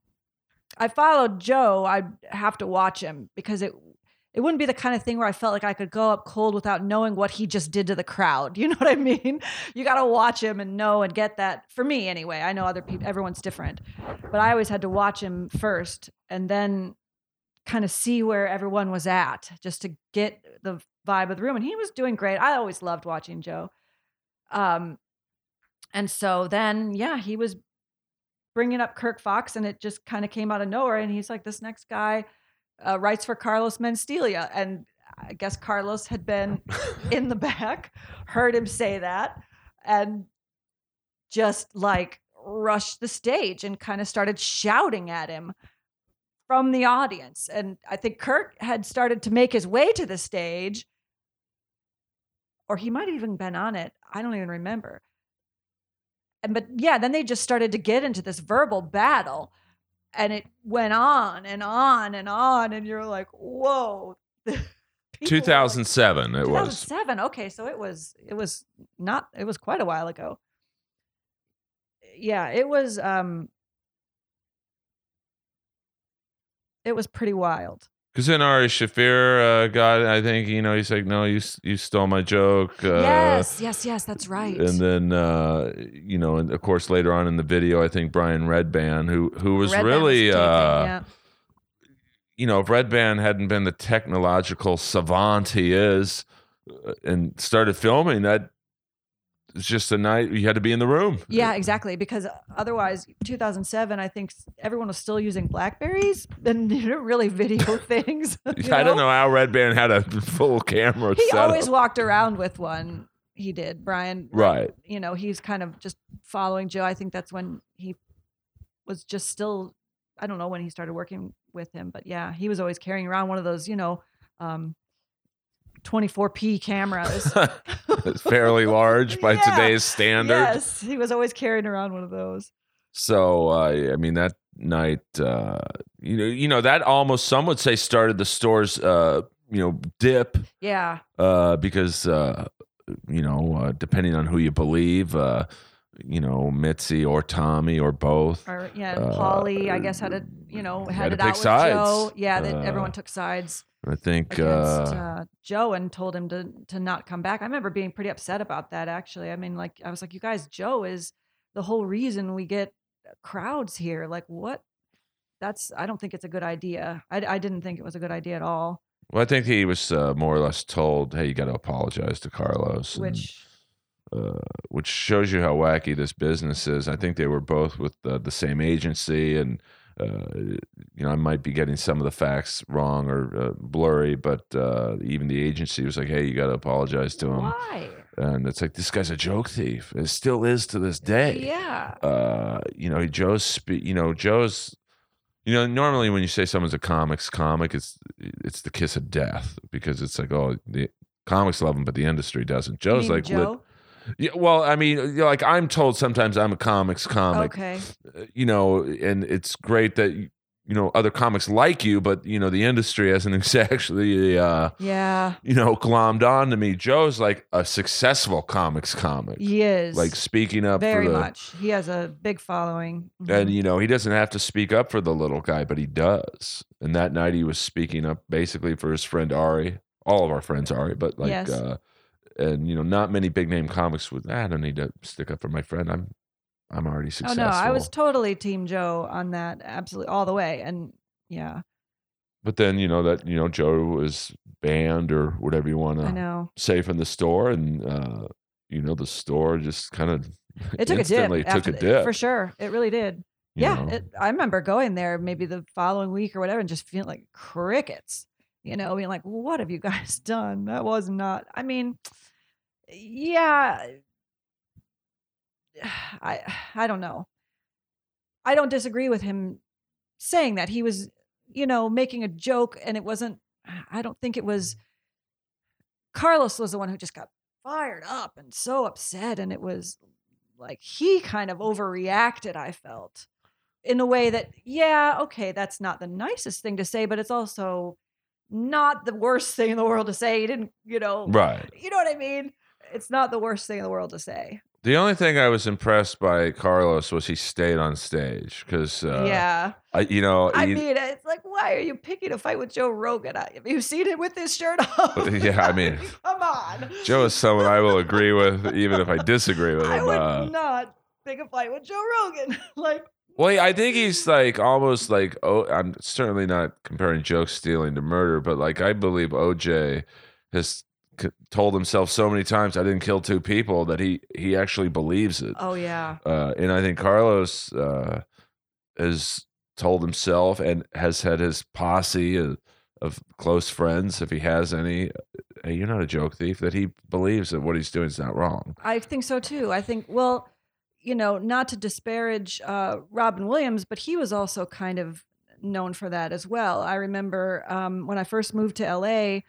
I followed Joe, I'd have to watch him because it it wouldn't be the kind of thing where I felt like I could go up cold without knowing what he just did to the crowd. (laughs) You know what I mean? You got to watch him and know and get that. For me, anyway, I know other people, everyone's different, but I always had to watch him first and then kind of see where everyone was at just to get the vibe of the room. And he was doing great. I always loved watching Joe. Um, and so then, yeah, he was bringing up Kirk Fox, and it just kind of came out of nowhere. And he's like, "This next guy uh, writes for Carlos Mencia," and I guess Carlos had been (laughs) in the back, heard him say that, and just like rushed the stage and kind of started shouting at him from the audience. And I think Kirk had started to make his way to the stage, or he might have even been on it. I don't even remember. And but yeah, then they just started to get into this verbal battle, and it went on and on and on, and you're like, whoa. (laughs) People were- 2007 it was. 2007. Okay, so it was it was not it was quite a while ago. Yeah, it was um it was pretty wild. Because then Ari Shaffir uh, got, I think, you know, he's like, no, you you stole my joke. Uh, yes, yes, yes, that's right. And then, uh, you know, and of course, later on in the video, I think Brian Redban, who who was Red really, uh, yeah. you know, if Redban hadn't been the technological savant he is, uh, and started filming, that it's just a night you had to be in the room. Yeah, exactly. Because otherwise, 2007, I think everyone was still using Blackberries and (laughs) you didn't really video (laughs) things. (laughs) you I don't know how Redban had a full camera. He setup. always walked around with one. He did, Brian. Right. You know, he's kind of just following Joe. I think that's when he was just still. I don't know when he started working with him, but yeah, he was always carrying around one of those, you know, um, 24p cameras. (laughs) fairly large by Yeah. today's standard. Yes, he was always carrying around one of those. So uh, I mean that night, uh, you know, you know that almost some would say started the store's, uh, you know, dip Yeah, uh, because uh, you know, uh, depending on who you believe, uh, you know, Mitzi or Tommy or both. or yeah, and Uh, Pauly, I guess had to you know had had it out with sides. Joe. Yeah, that Uh, everyone took sides I think against uh, uh, Joe and told him to to not come back. I remember being pretty upset about that. Actually, I mean, like I was like, you guys, Joe is the whole reason we get crowds here. Like, what? That's I don't think it's a good idea. I, I didn't think it was a good idea at all. well, I think he was uh, more or less told, "Hey, you got to apologize to Carlos," and, Which uh, which shows you how wacky this business is. I think they were both with the, the same agency, and uh, you know, I might be getting some of the facts wrong or uh, blurry, but uh, even the agency was like, "Hey, you got to apologize to him," why? and it's like this guy's a joke thief. It still is to this day. Yeah. Uh, you know, Joe's, spe- you know, Joe's. You know, normally when you say someone's a comics comic, it's it's the kiss of death because it's like, oh, the comics love him, but the industry doesn't. Joe's like, Joe. Yeah, well, I mean, you know, like I'm told sometimes I'm a comics comic, Okay. uh, you know, and it's great that you know other comics like you, but you know the industry hasn't (laughs) exactly, uh, Yeah. you know, glommed on to me. Joe's like a successful comics comic, He is. like speaking up very for the, much. He has a big following. and Mhm. you know he doesn't have to speak up for the little guy, but he does. And that night he was speaking up basically for his friend Ari, all of our friends Ari, but like, Yes. uh, and you know, not many big name comics would. "Ah, I don't need to stick up for my friend. I'm, I'm already successful. Oh no, I was totally Team Joe on that, absolutely all the way. And yeah, but then you know that you know Joe was banned or whatever you want to say from the store, and uh, you know the store just kind of it took a dip. took after a dip for sure. It really did. you yeah, it, I remember going there maybe the following week or whatever, and just feeling like crickets. You know, being like, "What have you guys (laughs) done? That was not." I mean, yeah, (sighs) I (sighs) I don't know. I don't disagree with him saying that he was, you know, making a joke, and it wasn't. (sighs) I don't think it was. Carlos was the one who just got fired up and so upset, and it was like he kind of overreacted. I felt in a way that, yeah, okay, that's not the nicest thing to say, but it's also not the worst thing in the world to say. He didn't, you know, right. you know what I mean? It's not the worst thing in the world to say. The only thing I was impressed by Carlos was he stayed on stage because, uh, yeah. I, you know, I he- mean, it's like, why are you picking a fight with Joe Rogan? I- Have you seen him with his shirt (laughs) off? Yeah, I mean, (laughs) come on. Joe is someone I will agree with, even if I disagree with (laughs) him. I would Uh, not pick a fight with Joe Rogan. like, well, I think he's like almost like oh, I'm certainly not comparing joke stealing to murder, but like I believe OJ has told himself so many times, "I didn't kill two people," that he he actually believes it. oh yeah, Uh, and I think Carlos uh, has told himself and has had his posse of, of close friends, if he has any, hey, you're not a joke thief, that he believes that what he's doing is not wrong. I think so too. I think, well, you know, not to disparage uh, Robin Williams, but he was also kind of known for that as well. I remember um, when I first moved to LA,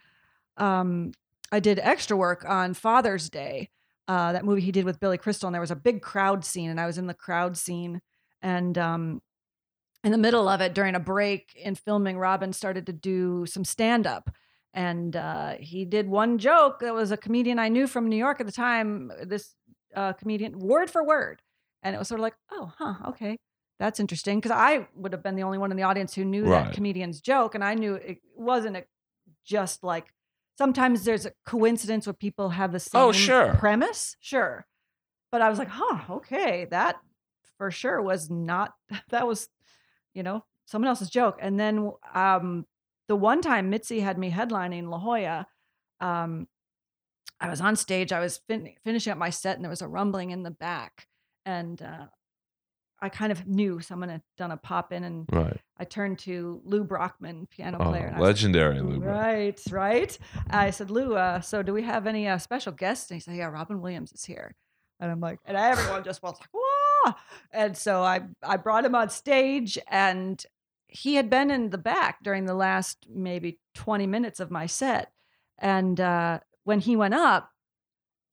um, I did extra work on Father's Day. Uh, that movie he did with Billy Crystal, and there was a big crowd scene, and I was in the crowd scene, and um, in the middle of it, during a break in filming, Robin started to do some stand up. And uh, he did one joke that was a comedian I knew from New York at the time. This uh, comedian, word for word, and it was sort of like, oh, huh, okay, that's interesting. Because I would have been the only one in the audience who knew Right. that comedian's joke, and I knew it wasn't a, just like sometimes there's a coincidence where people have the same Oh, sure. premise, sure. But I was like, huh, okay, that for sure was not (laughs) that was, you know, someone else's joke. And then um the one time Mitzi had me headlining La Jolla, um, I was on stage, I was fin- finishing up my set, and there was a rumbling in the back. And uh, I kind of knew someone had done a pop in, and Right. I turned to Lou Brockman, piano Oh, player. and I like, legendary Lou. Right, right. I said, Lou, uh, so do we have any uh, special guests? And he said, Yeah, Robin Williams is here. And I'm like, and everyone just was like, Whoa. And so I I brought him on stage and he had been in the back during the last maybe 20 minutes of my set. And uh, when he went up,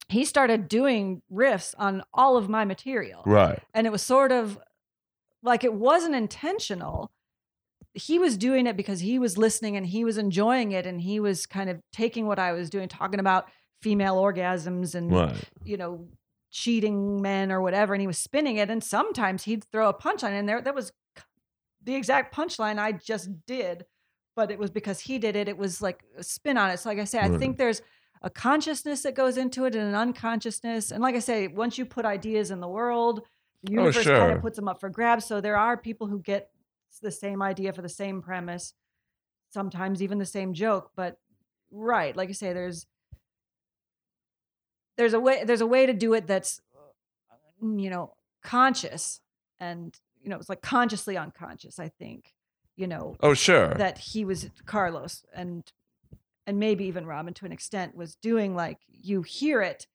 he started doing riffs on all of my material. Right. And it was sort of like it wasn't intentional. He was doing it because he was listening and he was enjoying it and he was kind of taking what I was doing, talking about female orgasms and Right. you know, cheating men or whatever, and he was spinning it. And sometimes he'd throw a punchline in there that was the exact punchline I just did, but it was because he did it. It was like a spin on it. So, like I say, I think there's a consciousness that goes into it and an unconsciousness. And like I say, once you put ideas in the world, the universe kind sure. of puts them up for grabs. So there are people who get the same idea for the same premise, sometimes even the same joke. But right, like I say, there's there's a way there's a way to do it that's mm, you know conscious and you know it's like consciously unconscious i think you know Oh, sure. that he was carlos and and maybe even robin to an extent was doing like you hear it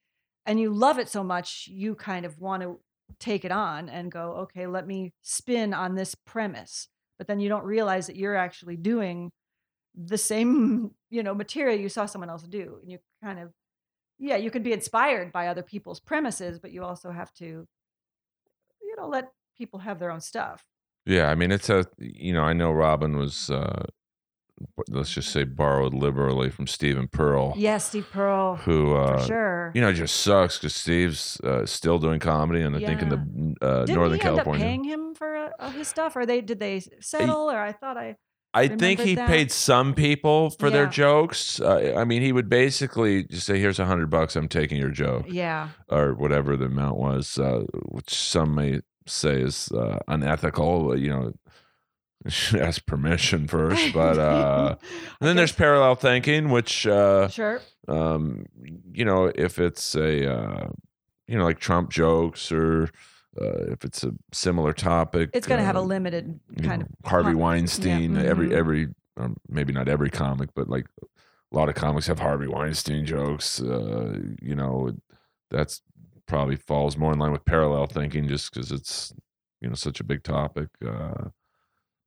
and you love it so much you kind of want to take it on and go okay let me spin on this premise. But then you don't realize that you're actually doing the same (laughs) you know material you saw someone else do and you kind of yeah you can be inspired by other people's premises but you also have to you know let people have their own stuff. Yeah, I mean, it's a you know, I know Robin was uh let's just say borrowed liberally from Stephen Pearl, yes steve pearl who for uh sure you know just sucks because Steve's uh, still doing comedy, and I think in the uh, didn't Northern he end California. up paying him for uh, his stuff or they did they settle or i thought i I think he that. paid some people for their jokes. Uh, I mean, he would basically just say, "Here's a hundred bucks. I'm taking your joke," yeah or whatever the amount was, uh, which some may say is uh, unethical. You know, (laughs) ask permission first, (laughs) but uh, and then there's parallel thinking, which uh, sure um, you know, if it's a uh, you know like Trump jokes or uh, if it's a similar topic, it's going to have a uh, limited kind know, of Harvey Weinstein. mhm. Every every um, maybe not every comic, but like a lot of comics have Harvey Weinstein jokes. Uh, you know, that's probably falls more in line with parallel thinking, just because it's you know such a big topic. Uh,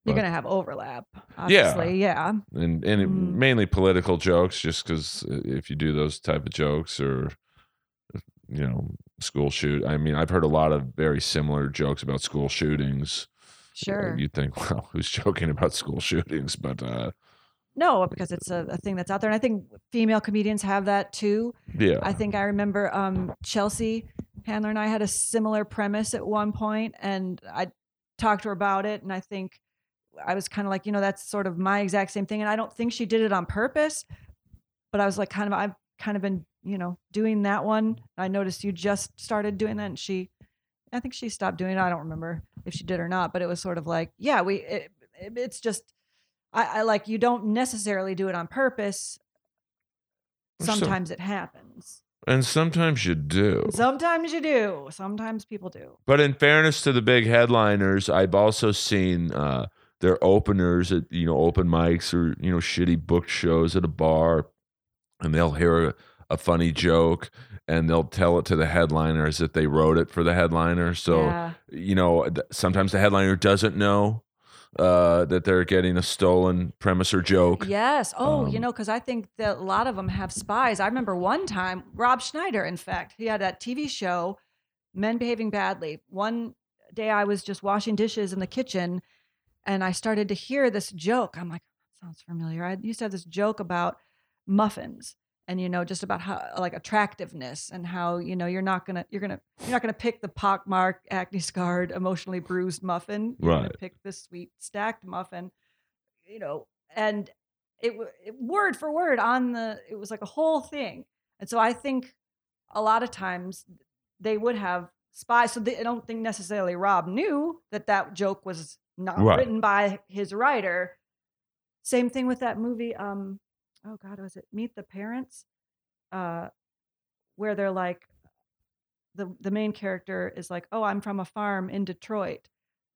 you're going to have overlap obviously yeah, and and it- Mhm. mainly political jokes, just because if you do those type of jokes or you know school shoot, I mean, I've heard a lot of very similar jokes about school shootings. Uh, sure you'd think, (laughs) well, who's joking about school shootings? But uh, no because it's a, a thing that's out there and i think female comedians have that too yeah, I think I remember um, Chelsea Handler and I had a similar premise at one point, and I talked to her about it, and I think I was kind of like, you know, that's sort of my exact same thing, and I don't think she did it on purpose, but I was like, kind of, I've kind of been, you know, doing that one. I noticed you just started doing that, and she, I think she stopped doing it. I don't remember if she did or not, but it was sort of like, yeah, we, it, it- it's just. I, I like you don't necessarily do it on purpose. So- Sometimes it happens. and sometimes you do. Sometimes you do. Sometimes people do. But in fairness to the big headliners, I've also seen uh, their openers at you know open mics or you know shitty booked shows at a bar, and they'll hear a, a funny joke and they'll tell it to the headliner as if they wrote it for the headliner. So yeah. you know sometimes the headliner doesn't know uh, that they're getting a stolen premise or joke. Yes. Oh, you Um, know, because I think that a lot of them have spies. I remember one time, Rob Schneider, in fact, he had that TV show, Men Behaving Badly. One day I was just washing dishes in the kitchen and I started to hear this joke. I'm like, that sounds familiar. I used to have this joke about muffins and you know just about how like attractiveness and how you know you're not gonna you're gonna you're not gonna pick the pockmarked acne scarred emotionally bruised muffin you're gonna Right. pick the sweet stacked muffin you know and it, it word for word on the it was like a whole thing and so i think a lot of times they would have spies so they, i don't think necessarily rob knew that that joke was not Right. written by his writer. Same thing with that movie um oh god was it meet the parents? Uh where they're like the the main character is like oh i'm from a farm in detroit.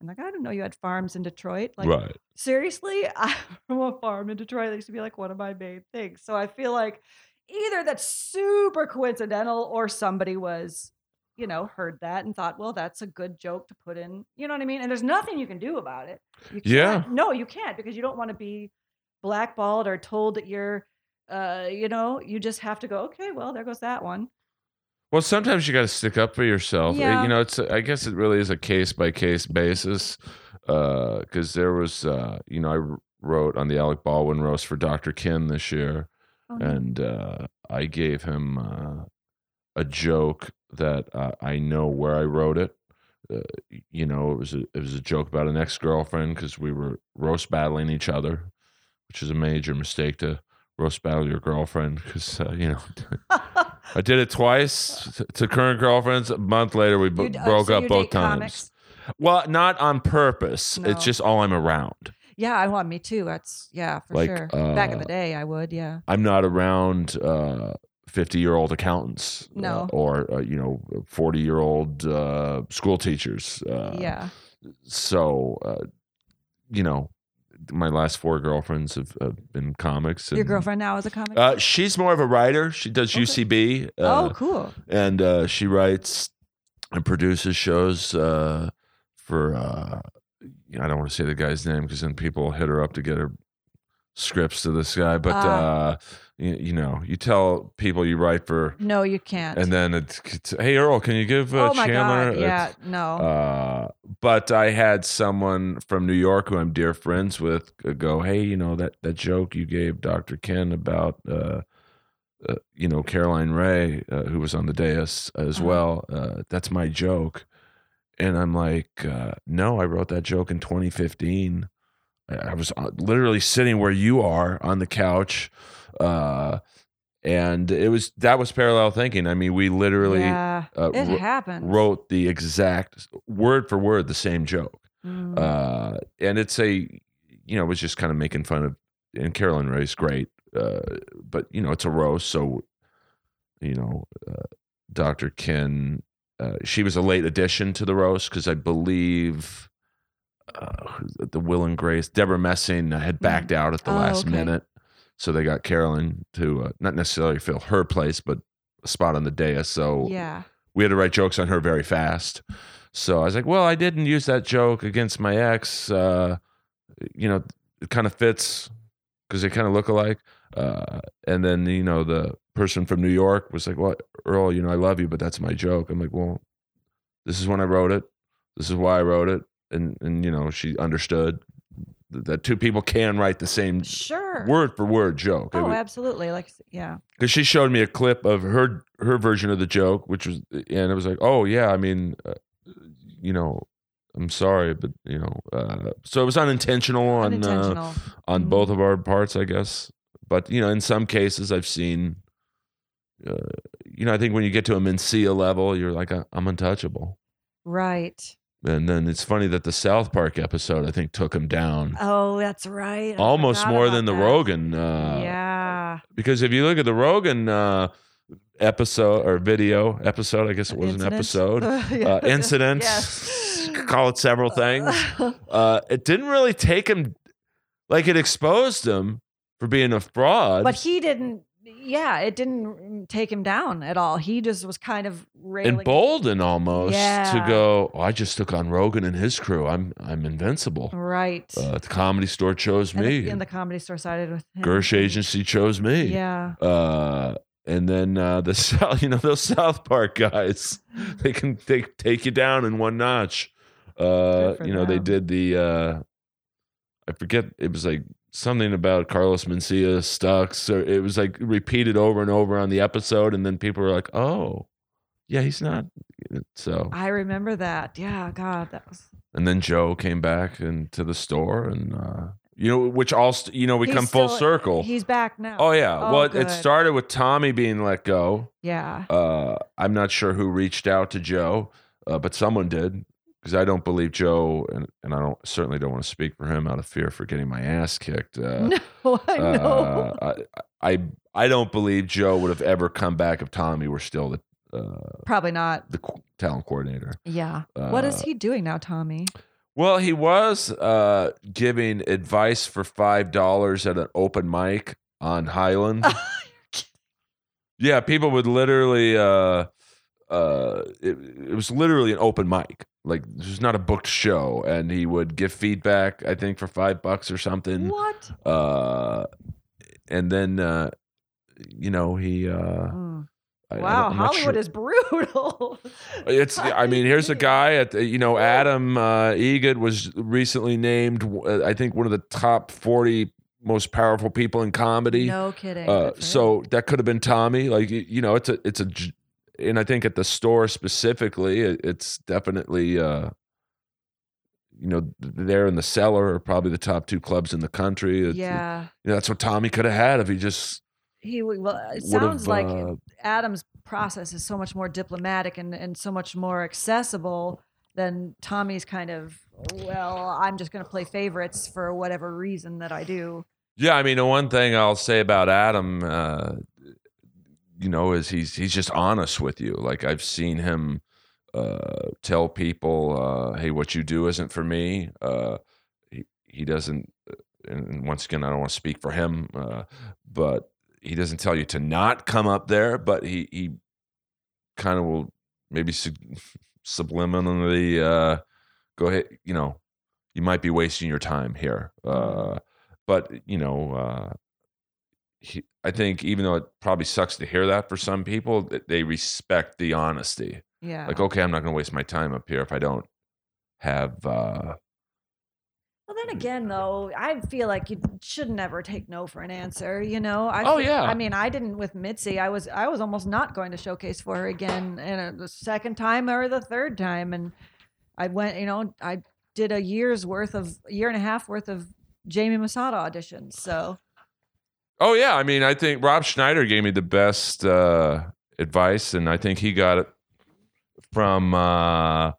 I'm like i didn't know you had farms in detroit. Like right. seriously? (laughs) I'm from a farm in detroit. That used to be like one of my main things. So i feel like either that's super coincidental or somebody was you know heard that and thought well that's a good joke to put in you know what i mean and there's nothing you can do about it you Yeah. no you can't because you don't want to be blackballed or told that you're uh, you know, you just have to go. Okay, well, there goes that one. Well, sometimes you got to stick up for yourself. Uh, Yeah. You know, it's I guess it really is a case by case basis. Because there was, uh, you know, I wrote on the Alec Baldwin roast for Dr. Ken this year, Oh, no. and uh, I gave him uh, a joke that uh, I know where I wrote it. Uh, you know, it was a it was a joke about an ex girlfriend because we were roast battling each other, which is a major mistake to roast battle your girlfriend because uh, you know (laughs) I did it twice to, current girlfriends. A month later, we b- uh, broke so up both times. comics? Well, not on purpose. No. It's just all I'm around. Yeah, I want me too. That's yeah, for Like, sure. Back in uh, the day, I would. Yeah. I'm not around fifty year old accountants, uh, No. or uh, you know, forty year old uh, school teachers. Uh, yeah. So, uh, you know, my last four girlfriends have, have been comics. Your girlfriend now is a comic. Uh, she's more of a writer. She does Okay. UCB. Uh, oh, cool. and uh, she writes and produces shows uh, for. Uh, I don't want to say the guy's name because then people hit her up to get her scripts to this guy. But uh, you, you know, you tell people you write for, No, you can't. and then it's, it's hey Earl, can you give uh, oh my Chandler? god. Yeah. No. Uh, but I had someone from New York who I'm dear friends with go, hey, you know that that joke you gave Dr. Ken about, uh, uh, you know, Caroline Rhea, uh, who was on the dais as Uh-huh. well. Uh, that's my joke, and I'm like, uh, no, I wrote that joke in 2015. I I was uh, literally sitting where you are on the couch. Uh, and it was that was parallel thinking. I mean, we literally yeah. uh, It wr- happens. wrote the exact word for word the same joke. Mm. Uh, and it's a, you know, it was just kind of making fun of, and Carolyn Rhea's great. Uh, but, you know, it's a roast. So, you know, uh, Dr. Ken, uh, she was a late addition to the roast because I believe uh, the Will and Grace, Debra Messing had backed out at the Oh, last okay. minute. So they got Carolyn to uh, not necessarily fill her place, but a spot on the dais. So yeah. we had to write jokes on her very fast. So I was like, well, I didn't use that joke against my ex. Uh, you know, it kind of fits because they kind of look alike. Uh, and then, you know, the person from New York was like, well, Earl, you know, I love you, but that's my joke. I'm like, well, this is when I wrote it. This is why I wrote it. And, and you know, she understood that, two people can write the same Sure. word for word joke. Oh, was- absolutely. Like, yeah. because she showed me a clip of her her version of the joke, which was, and it was like, oh yeah, I mean, uh, you know, I'm sorry, but you know, uh, so it was unintentional on Uh, Unintentional. on Mhm. both of our parts, I guess. But you know, in some cases, I've seen, uh, you know, I think when you get to a Mencia level, you're like, "I- I'm untouchable. right. And then it's funny that the South Park episode, I think, took him down Oh, that's right. I almost more than the that. Rogan. Uh, yeah. because if you look at the Rogan uh, episode or video episode, I guess it was an Incident. episode, Yeah. (laughs) uh, incident, Yes. call it several things. (laughs) Uh, it didn't really take him, like it exposed him for being a fraud. but he didn't. Yeah, it didn't take him down at all. He just was kind of railing. emboldened almost to go. Oh, I just took on Rogan and his crew. I'm I'm invincible. Right. Uh, the comedy store chose and, me. the, and the comedy store sided with him. Gersh agency chose me. Yeah. Uh, and then uh, the (laughs) South, you know, those South Park guys, (laughs) they can they take you down in one notch. Uh, Good for you know, they them. did the uh, I forget it was like something about Carlos Mencia Stux, or it was like repeated over and over on the episode, and then people were like, "Oh, yeah, he's not." So, I remember that. Yeah. God, that was. and then Joe came back into the store, and uh, you know, which all st- you know, we He's come full still- circle. He's back now. Oh yeah. Oh, well, it good. started with Tommy being let go. Yeah. Uh, I'm not sure who reached out to Joe, uh, but someone did because I don't believe Joe, and, and I don't certainly don't want to speak for him out of fear for getting my ass kicked. Uh, (laughs) no, I know. uh, I, I I don't believe Joe would have ever come back if Tommy were still the uh, Probably not. the talent coordinator. Yeah. what is Uh, he doing now, Tommy? Well, he was uh, giving advice for five dollars at an open mic on Highland. (laughs) yeah, people would literally. Uh, it, it was literally an open mic. Like this was not a booked show, and he would give feedback. I think for five bucks or something. what? Uh, and then uh, you know, he. Uh, Mm. I- I Wow, I'm Hollywood sure- is brutal. (laughs) It's. I mean, here's a guy at the, you know Adam uh, Eget was recently named. uh, I think one of the top forty most powerful people in comedy. no kidding. uh, Good for him. so that could have been Tommy. Like you know, it's a it's a, and I think at the store specifically, it, it's definitely. Uh, you know, there in the cellar are probably the top two clubs in the country. It's- yeah, you know, that's what Tommy could have had if he just he would. Well, it sounds like uh, Adam's process is so much more diplomatic and, and so much more accessible than Tommy's kind of, well, I'm just going to play favorites for whatever reason that I do. Yeah, I mean, the one thing I'll say about Adam, uh, you know, is he's he's just honest with you. Like I've seen him uh, tell people, uh, "Hey, what you do isn't for me." Uh, he he doesn't, uh, and once again, I don't want to speak for him, uh, but he doesn't tell you to not come up there, but he he kind of will maybe sub- (laughs) subliminally uh, go ahead. You know, you might be wasting your time here. Uh, but you know, uh, he, I think even though it probably sucks to hear that for some people, that they respect the honesty. Yeah. Like, okay, I'm not going to waste my time up here if I don't have. Uh, Well, then again, though, I feel like you should never take no for an answer. You know? I Oh, fe- yeah. I mean, I didn't with Mitzi. I was I was almost not going to showcase for her again, and the second time or the third time, and I went. You know, I did a year's worth of year and a half worth of Jamie Masada auditions. So oh yeah, I mean, I think Rob Schneider gave me the best uh, advice, and I think he got it from uh,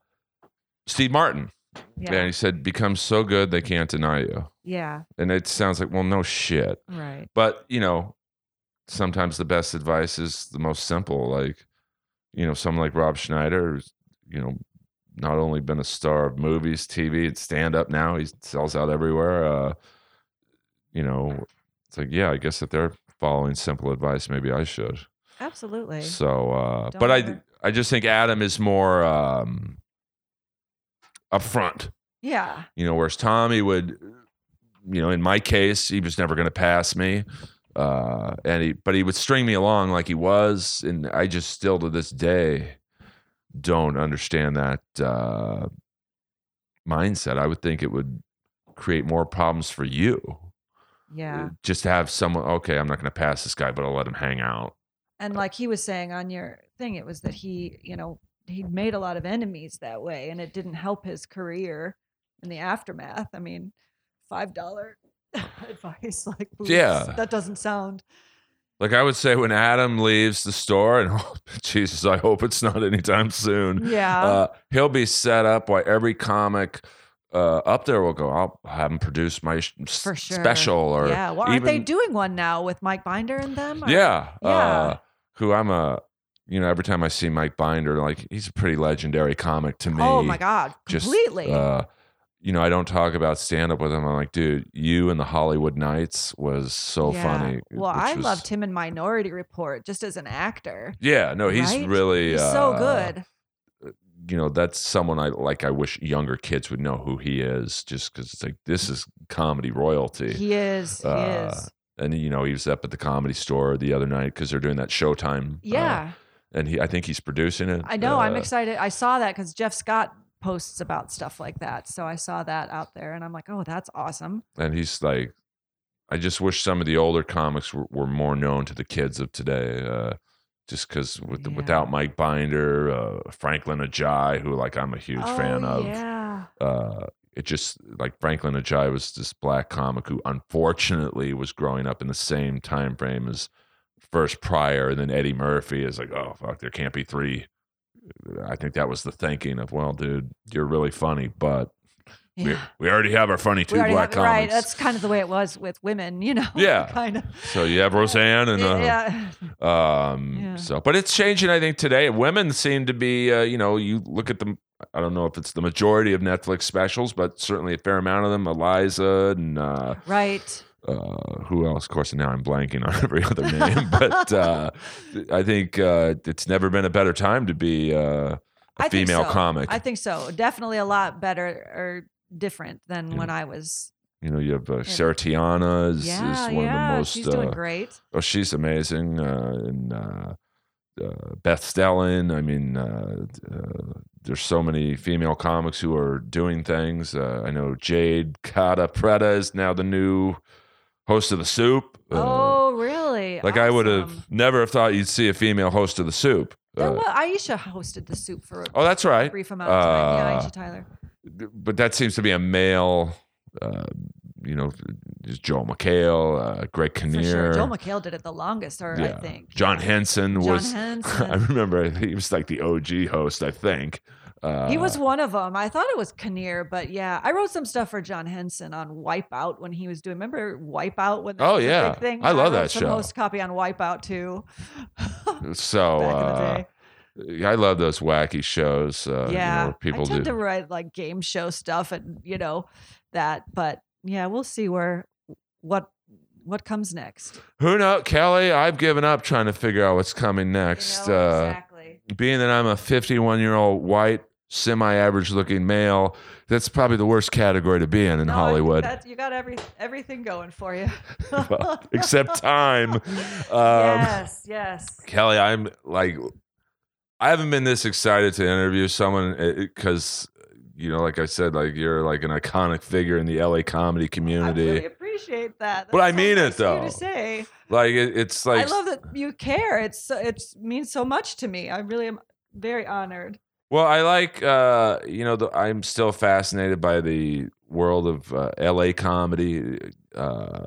Steve Martin. yeah, And he said, "Become so good they can't deny you." yeah, And it sounds like, well, no shit. right, But, you know, sometimes the best advice is the most simple. Like, you know, someone like Rob Schneider, who's, you know, not only been a star of movies, TV, and stand up now, he sells out everywhere. Uh, you know, it's like, yeah, I guess if they're following simple advice, maybe I should. absolutely. So, uh, but I, I just think Adam is more um, upfront Yeah, you know, whereas Tommy would, you know, in my case, he was never going to pass me, uh, and he, but he would string me along like he was, and I just still to this day don't understand that uh, mindset. I would think it would create more problems for you, yeah. just to have someone. Okay, I'm not going to pass this guy, but I'll let him hang out. And like he was saying on your thing, it was that he, you know, he made a lot of enemies that way, and it didn't help his career in the aftermath. I mean, five dollar (laughs) advice, like Yeah. that doesn't sound. Like I would say, when Adam leaves the store, and (laughs) oh, Jesus, I hope it's not anytime soon. Yeah, uh, he'll be set up by every comic uh, up there will go. I'll have him produce my sh- sure. special, or yeah, well, aren't they doing one now with Mike Binder and them? or- yeah, Yeah. Uh, who I'm a. You know, every time I see Mike Binder, like he's a pretty legendary comic to me. Oh my God, Just, completely. Uh, you know, I don't talk about stand up with him. I'm like, dude, you and the Hollywood Nights was so Yeah. funny. Well, I was- loved him in Minority Report just as an actor. Yeah, no, he's right? really He's so uh, good. You know that's someone i like i wish younger kids would know who he is just because it's like this is comedy royalty He is. He uh, is. and you know he was up at the comedy store the other night because they're doing that showtime uh, Yeah. and he i think he's producing it I know. I'm Uh, excited. I saw that because Jeff Scott posts about stuff like that. So I saw that out there and I'm like, oh, that's awesome. and he's like i just wish some of the older comics were, were more known to the kids of today uh just because with, Yeah. without Mike Binder, uh, Franklyn Ajaye, who like I'm a huge fan Oh, of, Yeah. uh, it just like Franklyn Ajaye was this black comic who unfortunately was growing up in the same time frame as first Pryor, and then Eddie Murphy is like, oh fuck, there can't be three. I think that was the thinking of, well, dude, you're really funny, but Yeah. we already have our funny two black have- right. That's kind of the way it was with women, you know? Yeah. (laughs) kind of. so you have Roseanne and uh, yeah. um Yeah. so but it's changing I think today. Women seem to be uh, you know, you look at them I don't know if it's the majority of Netflix specials, but certainly a fair amount of them. Iliza and uh, Right. uh, who else? Of course, now I'm blanking on (laughs) every other name, but uh, (laughs) I think uh, it's never been a better time to be uh, a I female so. comic. I think so. Definitely a lot better or different than Yeah. when I was You know, you have uh, Sarah Tiana is, yeah, is one yeah, of the most. she's doing uh, great. Oh, she's amazing. Uh, and uh, uh, Beth Stelling. I mean, uh, uh, there's so many female comics who are doing things. Uh, I know Jade Catta-Preta is now the new host of the Soup. Oh, really? like I would have never have thought you'd see a female host of the Soup. There Uh, Aisha hosted the soup for a oh, that's right. brief amount of time. yeah, Aisha Tyler. But that seems to be a male. Uh, you know, Joel McHale, uh, Greg Kinnear. sure. Joel McHale did it the longest, or I think. John Yeah. Henson John was. (laughs) Henson. I remember he was like the OG host. I think. Uh, He was one of them. I thought it was Kinnear, but yeah, I wrote some stuff for John Henson on Wipeout when he was doing. Remember Wipeout when Oh, was a yeah. big thing. I love wrote that some show. Host copy on Wipeout too. (laughs) So back in the day. I love those wacky shows. Uh, you know, yeah, where people I tend do. to write like game show stuff and you know that, but yeah, we'll see where what what comes next. Who knows, Kelly? I've given up trying to figure out what's coming next. You know, uh, exactly. being that I'm a 51 year old white, semi average looking male, that's probably the worst category to be in in No, Hollywood. you got every everything going for you. (laughs) Well, (laughs) except time. (laughs) Um, yes, yes. Kelly, I'm like, I haven't been this excited to interview someone because, you know, like I said, like you're like an iconic figure in the LA comedy community. I really appreciate that. But I mean it, nice you though. To say. like it, it's like I love that you care. It's so- it means so much to me. I really am very honored. Well, I like uh, you know the, I'm still fascinated by the world of uh, L.A. comedy, uh,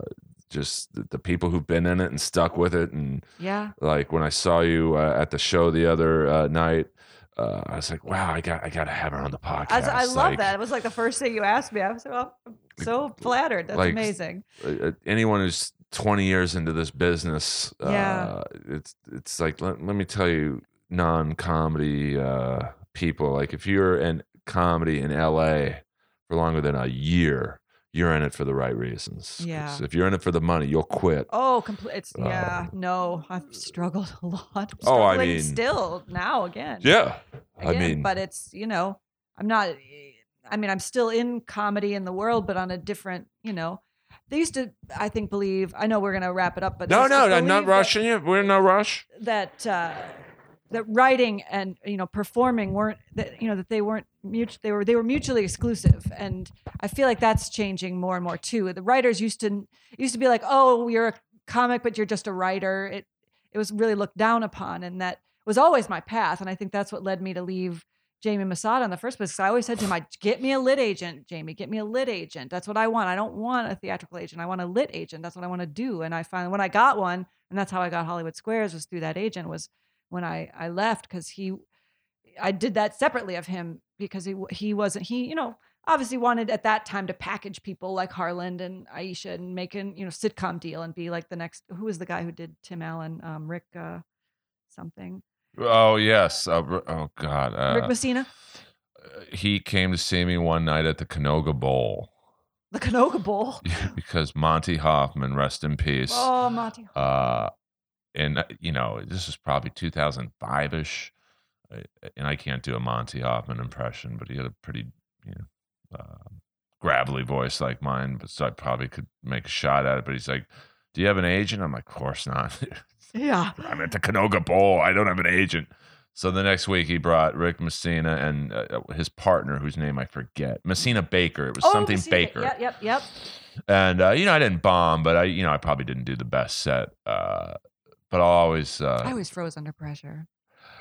just the, people who've been in it and stuck with it, and Yeah. like when I saw you uh, at the show the other uh, night, uh, I was like, wow, I got I got to have her on the podcast. I, I love Like, that. It was like the first thing you asked me. I was so, I'm so flattered. That's Like, amazing. uh, uh, anyone who's 20 years into this business, Yeah. uh, it's it's like let, let me tell you, non-comedy uh, people, like if you're in comedy in LA for longer than a year, you're in it for the right reasons. Yeah. If you're in it for the money, you'll quit. Oh, complete. It's Uh, yeah. No, I've struggled (laughs) a lot. Oh, I mean- still now again. Yeah. I mean- but it's you know, I'm not. I mean, I'm still in comedy in the world, but on a different. You know, they used to. I think believe. I know we're gonna wrap it up, but No, no, I'm not believe that- rushing you. We're in no rush. that uh, that writing and you know performing weren't that you know that they weren't mutual they were they were mutually exclusive and I feel like that's changing more and more too. The writers used to used to be like, oh, you're a comic, but you're just a writer. It it was really looked down upon, and that was always my path. And I think that's what led me to leave Jamie Masada in the first place. I always said to him, I get me a lit agent, Jamie, get me a lit agent. That's what I want. I don't want a theatrical agent. I want a lit agent. That's what I want to do. And I finally, when I got one, and that's how I got Hollywood Squares was through that agent was when I, I left because he, I did that separately of him because he, he wasn't, he, you know, obviously wanted at that time to package people like Harland and Aisha and make an, you know, sitcom deal and be like the next, who was the guy who did Tim Allen, um, Rick, uh, something, Oh yes. Uh, oh God. Rick Uh, Messina, he came to see me one night at the Canoga Bowl the Canoga Bowl. (laughs) because Monty Hoffman, rest in peace. Oh, Monty. uh, and uh, you know this is probably 2005 ish, and I can't do a Monty Hoffman impression, but he had a pretty you know uh, gravelly voice like mine, but so I probably could make a shot at it. But he's like, "Do you have an agent?" I'm like, "Of course not." (laughs) Yeah. I'm at the Canoga Bowl. I don't have an agent. So the next week he brought Rick Messina and uh, his partner, whose name I forget, Messina Baker. It was something Messina. Baker. Yep, yep, yep. And uh, you know, I didn't bomb, but I, you know, I probably didn't do the best set. Uh, but I'll always, uh, I always froze under pressure.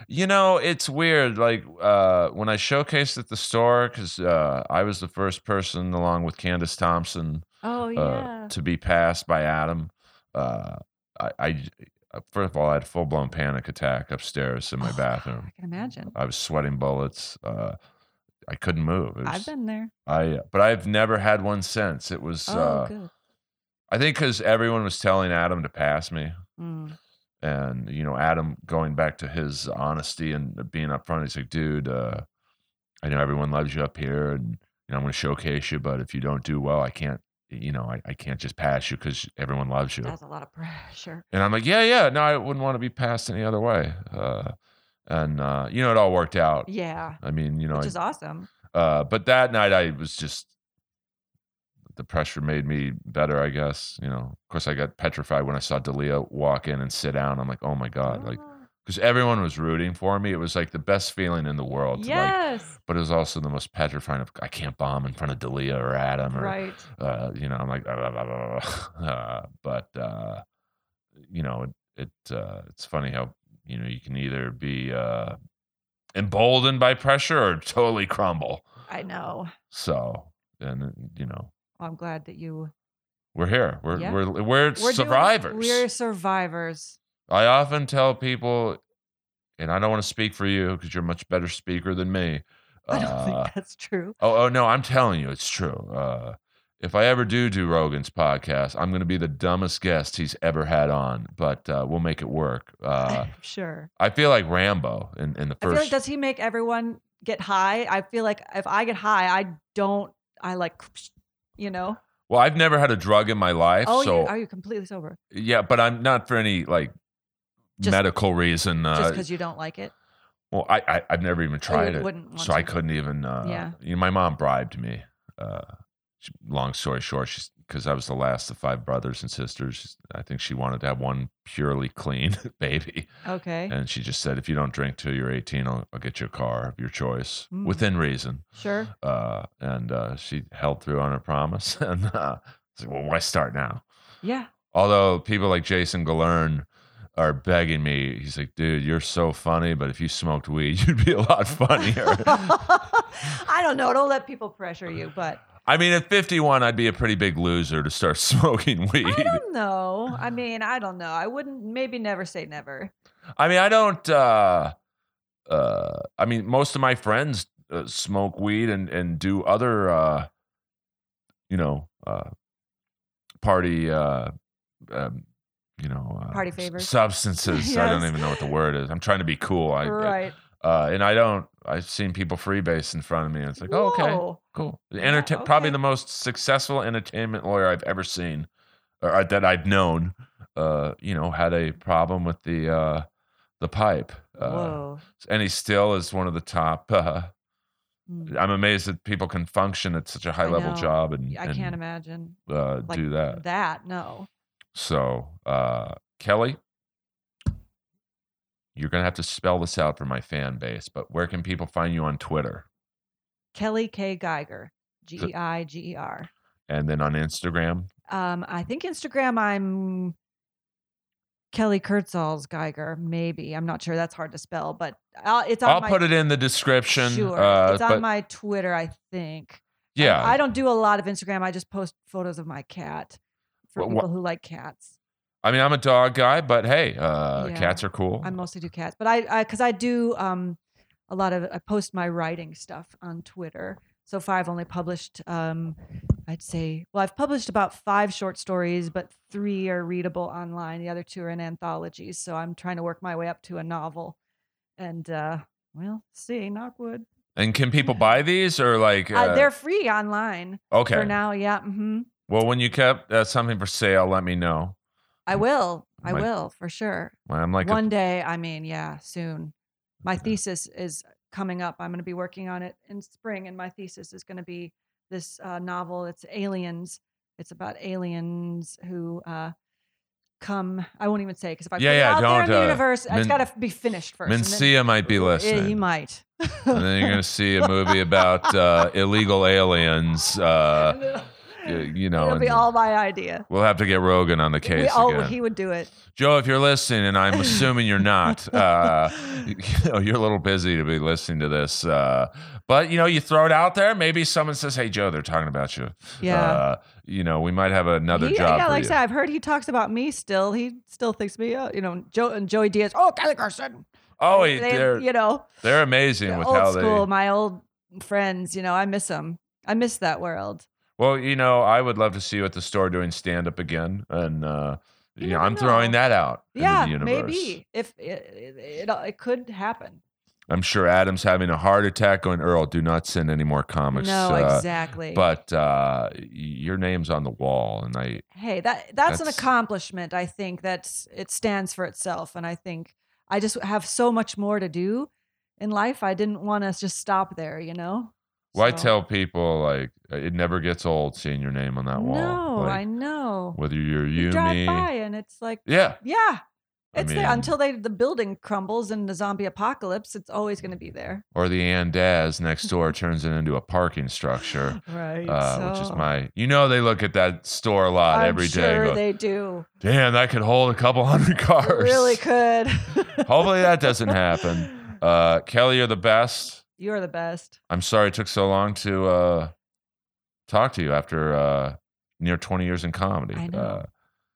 you know, it's weird. Like uh, when I showcased at the store, because uh, I was the first person, along with Candace Thompson, Oh uh, yeah. to be passed by Adam. Uh, I, I, first of all, I had a full blown panic attack upstairs in my Oh, bathroom. I can imagine. I was sweating bullets. Uh, I couldn't move. It I've been there. I, but I've never had one since. It was. Oh, uh, good. I think because everyone was telling Adam to pass me, Mm. And you know, Adam going back to his honesty and being upfront. He's like, "Dude, uh, I know everyone loves you up here, and you know, I'm going to showcase you. But if you don't do well, I can't. You know, I, I can't just pass you because everyone loves you." That's a lot of pressure. And I'm like, "Yeah, yeah. No, I wouldn't want to be passed any other way." Uh, and uh, you know, it all worked out. Yeah. I mean, you know, Which I- is awesome. uh, but that night I was just the pressure made me better, I guess. You know, of course, I got petrified when I saw Dalia walk in and sit down. I'm like, oh my god, like Ah, because everyone was rooting for me. It was like the best feeling in the world. to, like, yes. but it was also the most petrifying of I can't bomb in front of Dalia or Adam or right. uh, you know, I'm like, "Ah, blah, blah, blah, blah." (laughs) Uh, but uh, you know, it, it uh, it's funny how you know you can either be uh, emboldened by pressure or totally crumble. I know. So, and you know, I'm glad that you. we're here. We're Yeah. we're we're, We're doing- survivors. we're survivors. I often tell people, and I don't want to speak for you because you're a much better speaker than me. I don't Uh, think that's true. Oh, oh no, I'm telling you, it's true. Uh, if I ever do do Rogan's podcast, I'm going to be the dumbest guest he's ever had on, but uh, we'll make it work. Uh, (laughs) sure. I feel like Rambo in, in the I feel first. like does he make everyone get high? I feel like if I get high, I don't. I like, you know. well, I've never had a drug in my life, Oh, so you, are you completely sober? yeah, but I'm not for any like Just- medical reason. Uh, Just because you don't like it? well, I, I I've never even tried it, so I couldn't even. Uh, Yeah. You know, my mom bribed me. Uh, long story short, she's because I was the last of five brothers and sisters. I think she wanted to have one purely clean (laughs) baby. Okay. And she just said, if you don't drink till you're 18, I'll, I'll get you a car of your choice Mm. within reason. Sure. Uh, and uh, she held through on her promise. (laughs) And uh, it's like, well, why start now? Yeah. Although people like Jason Galern are begging me, he's like, dude, you're so funny, but if you smoked weed, (laughs) you'd be a lot funnier. I don't know. Don't let people pressure you, but I mean, at 51, I'd be a pretty big loser to start (laughs) smoking weed. I don't know. I mean, I don't know. I wouldn't. Maybe never say never. I mean, I don't. Uh, uh, I mean, most of my friends uh, smoke weed and and do other, uh, you know, uh, party, uh, um, you know, uh, Party favors. substances. I don't (laughs) even know what the word is. I'm trying to be cool. I, right. Uh, and I don't. I've seen people freebase in front of me, and it's like, oh, okay, cool. Yeah, Entertain, probably the most successful entertainment lawyer I've ever seen, or uh, that I've known. Uh, you know, had a problem with the uh, the pipe. Uh, Whoa. and he still is one of the top. Uh, Mm. I'm amazed that people can function at such a high level job and, I and can't imagine uh, like do that. That no. So, uh, Kelly, you're gonna have to spell this out for my fan base. But where can people find you on Twitter Kelly K Geiger. G E I G E R. and then on Instagram? Um, I think Instagram. I'm Kelly Kurtzall's Geiger. Maybe I'm not sure. That's hard to spell, but I'll, it's on I'll my, put it in the description. Sure, Uh, it's on but my Twitter. I think. yeah, I don't do a lot of Instagram. I just post photos of my cat for wha- people who like cats. I mean, I'm a dog guy, but hey, uh, Yeah. cats are cool. I mostly do cats, but I, I, because I do um, a lot of, I post my writing stuff on Twitter. So far, I've only published, um, I'd say, well, I've published about five short stories, but three are readable online. The other two are in anthologies. So I'm trying to work my way up to a novel, and uh, well, see, knockwood. and can (laughs) people buy these or like? Uh, Uh, they're free online okay. for now. Yeah. Mm-hmm. Well, when you kept uh, something for sale, let me know. I will. I will for sure. I'm like, a- One day, I mean, yeah, soon. My thesis is coming up. I'm going to be working on it in spring, and my thesis is going to be this uh, novel. It's aliens. It's about aliens who uh, come. I won't even say because if I Yeah, put yeah, it out there in the uh, universe, it's Min- got to be finished first. then- Mencia might be (laughs) Yeah, listening. he might. and then you're going to see a movie about uh, (laughs) illegal aliens. (laughs) You know, It'll be all my idea. we'll have to get Rogan on the We- case oh, again. he would do it. Joe, if you're listening, and I'm (laughs) assuming you're not, uh, (laughs) (laughs) you know, you're a little busy to be listening to this. Uh, but you know, you throw it out there. Maybe someone says, "Hey, Joe, they're talking about you." Yeah. Uh, you know, we might have another He- job yeah, like I said, I've heard he talks about me still. He still thinks me, uh, you know, Joe and Joey Diaz. Oh, Kelly Carson. oh, they, they, they're you know, they're amazing with old how school, they. my old friends. You know, I miss them. I miss that world. Well, you know, I would love to see you at the store doing stand up again, and uh, You you know, I'm throwing that out. Yeah, the universe. maybe if it, it, it, it could happen. I'm sure Adam's having a heart attack. Going, Earl, do not send any more comics. no, uh, exactly. But uh, your name's on the wall, and I hey, that that's, an accomplishment. I think that's it stands for itself, and I think I just have so much more to do in life. I didn't want to just stop there. You know. Well, I So- tell people like it never gets old seeing your name on that wall. No, Like, I know. whether you're You you, drive me, by and it's like, yeah. yeah, I it's there until they the building crumbles in the zombie apocalypse. It's always going to be there. Or the Andaz next door (laughs) turns it into a parking structure. Right. Uh, which is my, you know, they look at that store a lot I'm every day. sure go, they do. Damn, that could hold a couple hundred (laughs) It cars. really could. Hopefully that doesn't happen. (laughs) Uh, Kelly, you're the best. You're the best. I'm sorry it took so long to uh, talk to you after uh, near 20 years in comedy. I know. Uh,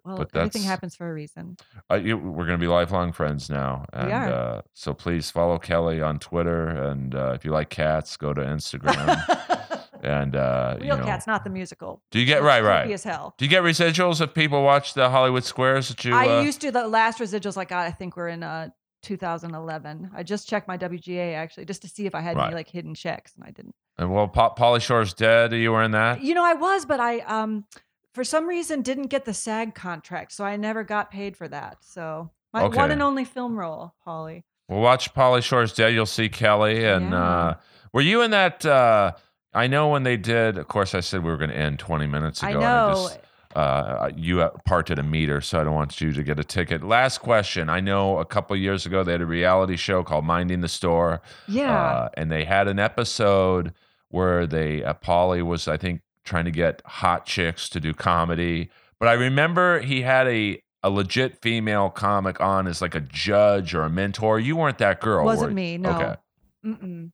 Well, But everything happens for a reason. uh, you, we're going to be lifelong friends now. And, We are. Uh, so please follow Kelly on Twitter. And uh, if you like cats, go to Instagram. (laughs) and, uh, you Real know, Cats, not the musical. do you get, right, right. as hell. Do you get residuals if people watch the Hollywood Squares that you? I uh, used to. The last residuals I got, I think, were in uh, 2011. I just checked my WGA actually, just to see if I had Right. any like hidden checks, and I didn't. and well, pa- Pauly Shore's dead. You were in that. You know, I was, but I um for some reason didn't get the SAG contract, so I never got paid for that. So my one and only film role, Pauly. Well, watch Pauly Shore's Dead. You'll see Kelly. And Yeah. uh, were you in that? Uh, I know when they did. Of course, I said we were going to end 20 minutes ago. I know. just, uh, you uh, parked at a meter, so I don't want you to get a ticket. Last question. I know a couple years ago they had a reality show called Minding the Store. yeah. Uh, and they had an episode where they uh, Pauly was I think trying to get hot chicks to do comedy. But I remember he had a a legit female comic on as like a judge or a mentor. You weren't that girl. Wasn't me, no. Okay. Mm-mm.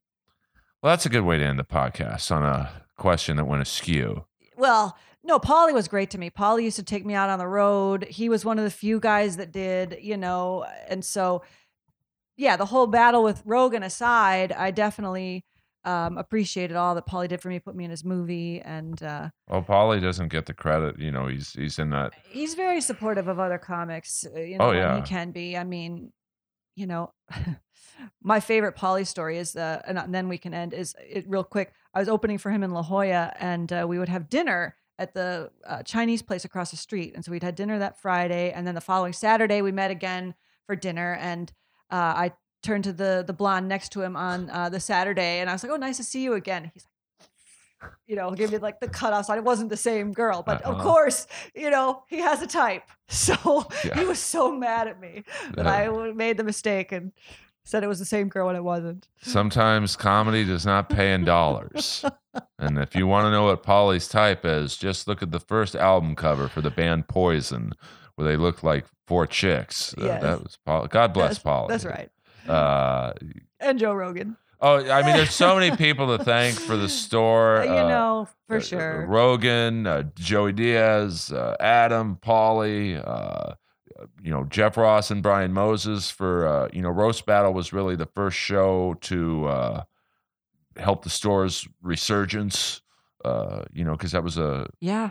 Well, that's a good way to end the podcast on a question that went askew. Well, no, Pauly was great to me. Pauly used to take me out on the road. He was one of the few guys that did, you know, and so yeah, the whole battle with Rogan aside, I definitely um, appreciated all that Pauly did for me, put me in his movie, and uh, Well, Pauly doesn't get the credit. You know, he's he's in that. he's very supportive of other comics. uh, You know, Oh, yeah. he can be. I mean, you know, (laughs) my favorite Pauly story is uh, and then we can end is it real quick. I was opening for him in La Jolla, and uh, we would have dinner at the uh, Chinese place across the street. And so we'd had dinner that Friday, and then the following Saturday we met again for dinner. And uh, I turned to the the blonde next to him on uh, the Saturday, and I was like, "Oh, nice to see you again." He's like, (laughs) you know, give me like the cutoff sign. It wasn't the same girl, but of Uh-huh. course, you know, he has a type. (laughs) So Yeah. he was so mad at me that I made the mistake and said it was the same girl when it wasn't. Sometimes comedy does not pay in dollars. (laughs) and if you want to know what Pauly's type is, just look at the first album cover for the band Poison, where they look like four chicks. Uh, Yes. that was Paul. God bless That's- Pauly. That's right. Uh, And Joe Rogan. oh, I mean, there's so many (laughs) people to thank for the store. you uh, know, for uh, sure. Rogan, uh, Joey Diaz, uh, Adam, uh, you know, Jeff Ross and Brian Moses for, uh, you know, Roast Battle was really the first show to uh, help the store's resurgence, uh, you know, because that was a, yeah.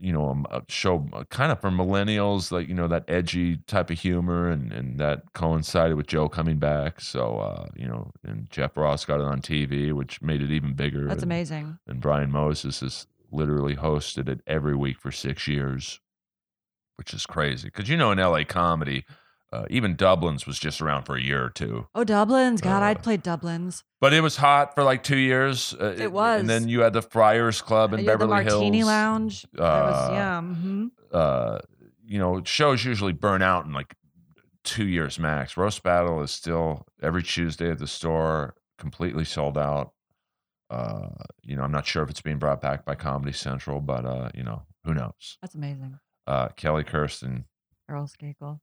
you know, a, a show kind of for millennials, like, you know, that edgy type of humor and, and that coincided with Joe coming back. So, uh, you know, and Jeff Ross got it on TV, which made it even bigger. That's and- amazing. and Brian Moses has literally hosted it every week for six years, which is crazy. Because you know, in LA comedy, uh, even Dublin's was just around for a year or two, Oh, Dublin's. God, Uh, I'd played Dublin's. but it was hot for like two years. Uh, It was. and then you had the Friars Club in You had the Beverly Martini Hills. Lounge. Was, Uh, yeah. hmm Uh, you know, shows usually burn out in like two years max. Roast Battle is still every Tuesday at the store, completely sold out. Uh, you know, I'm not sure if it's being brought back by Comedy Central, but uh, you know, who knows? That's amazing. Uh, Kelly Kirsten. Earl Skakel.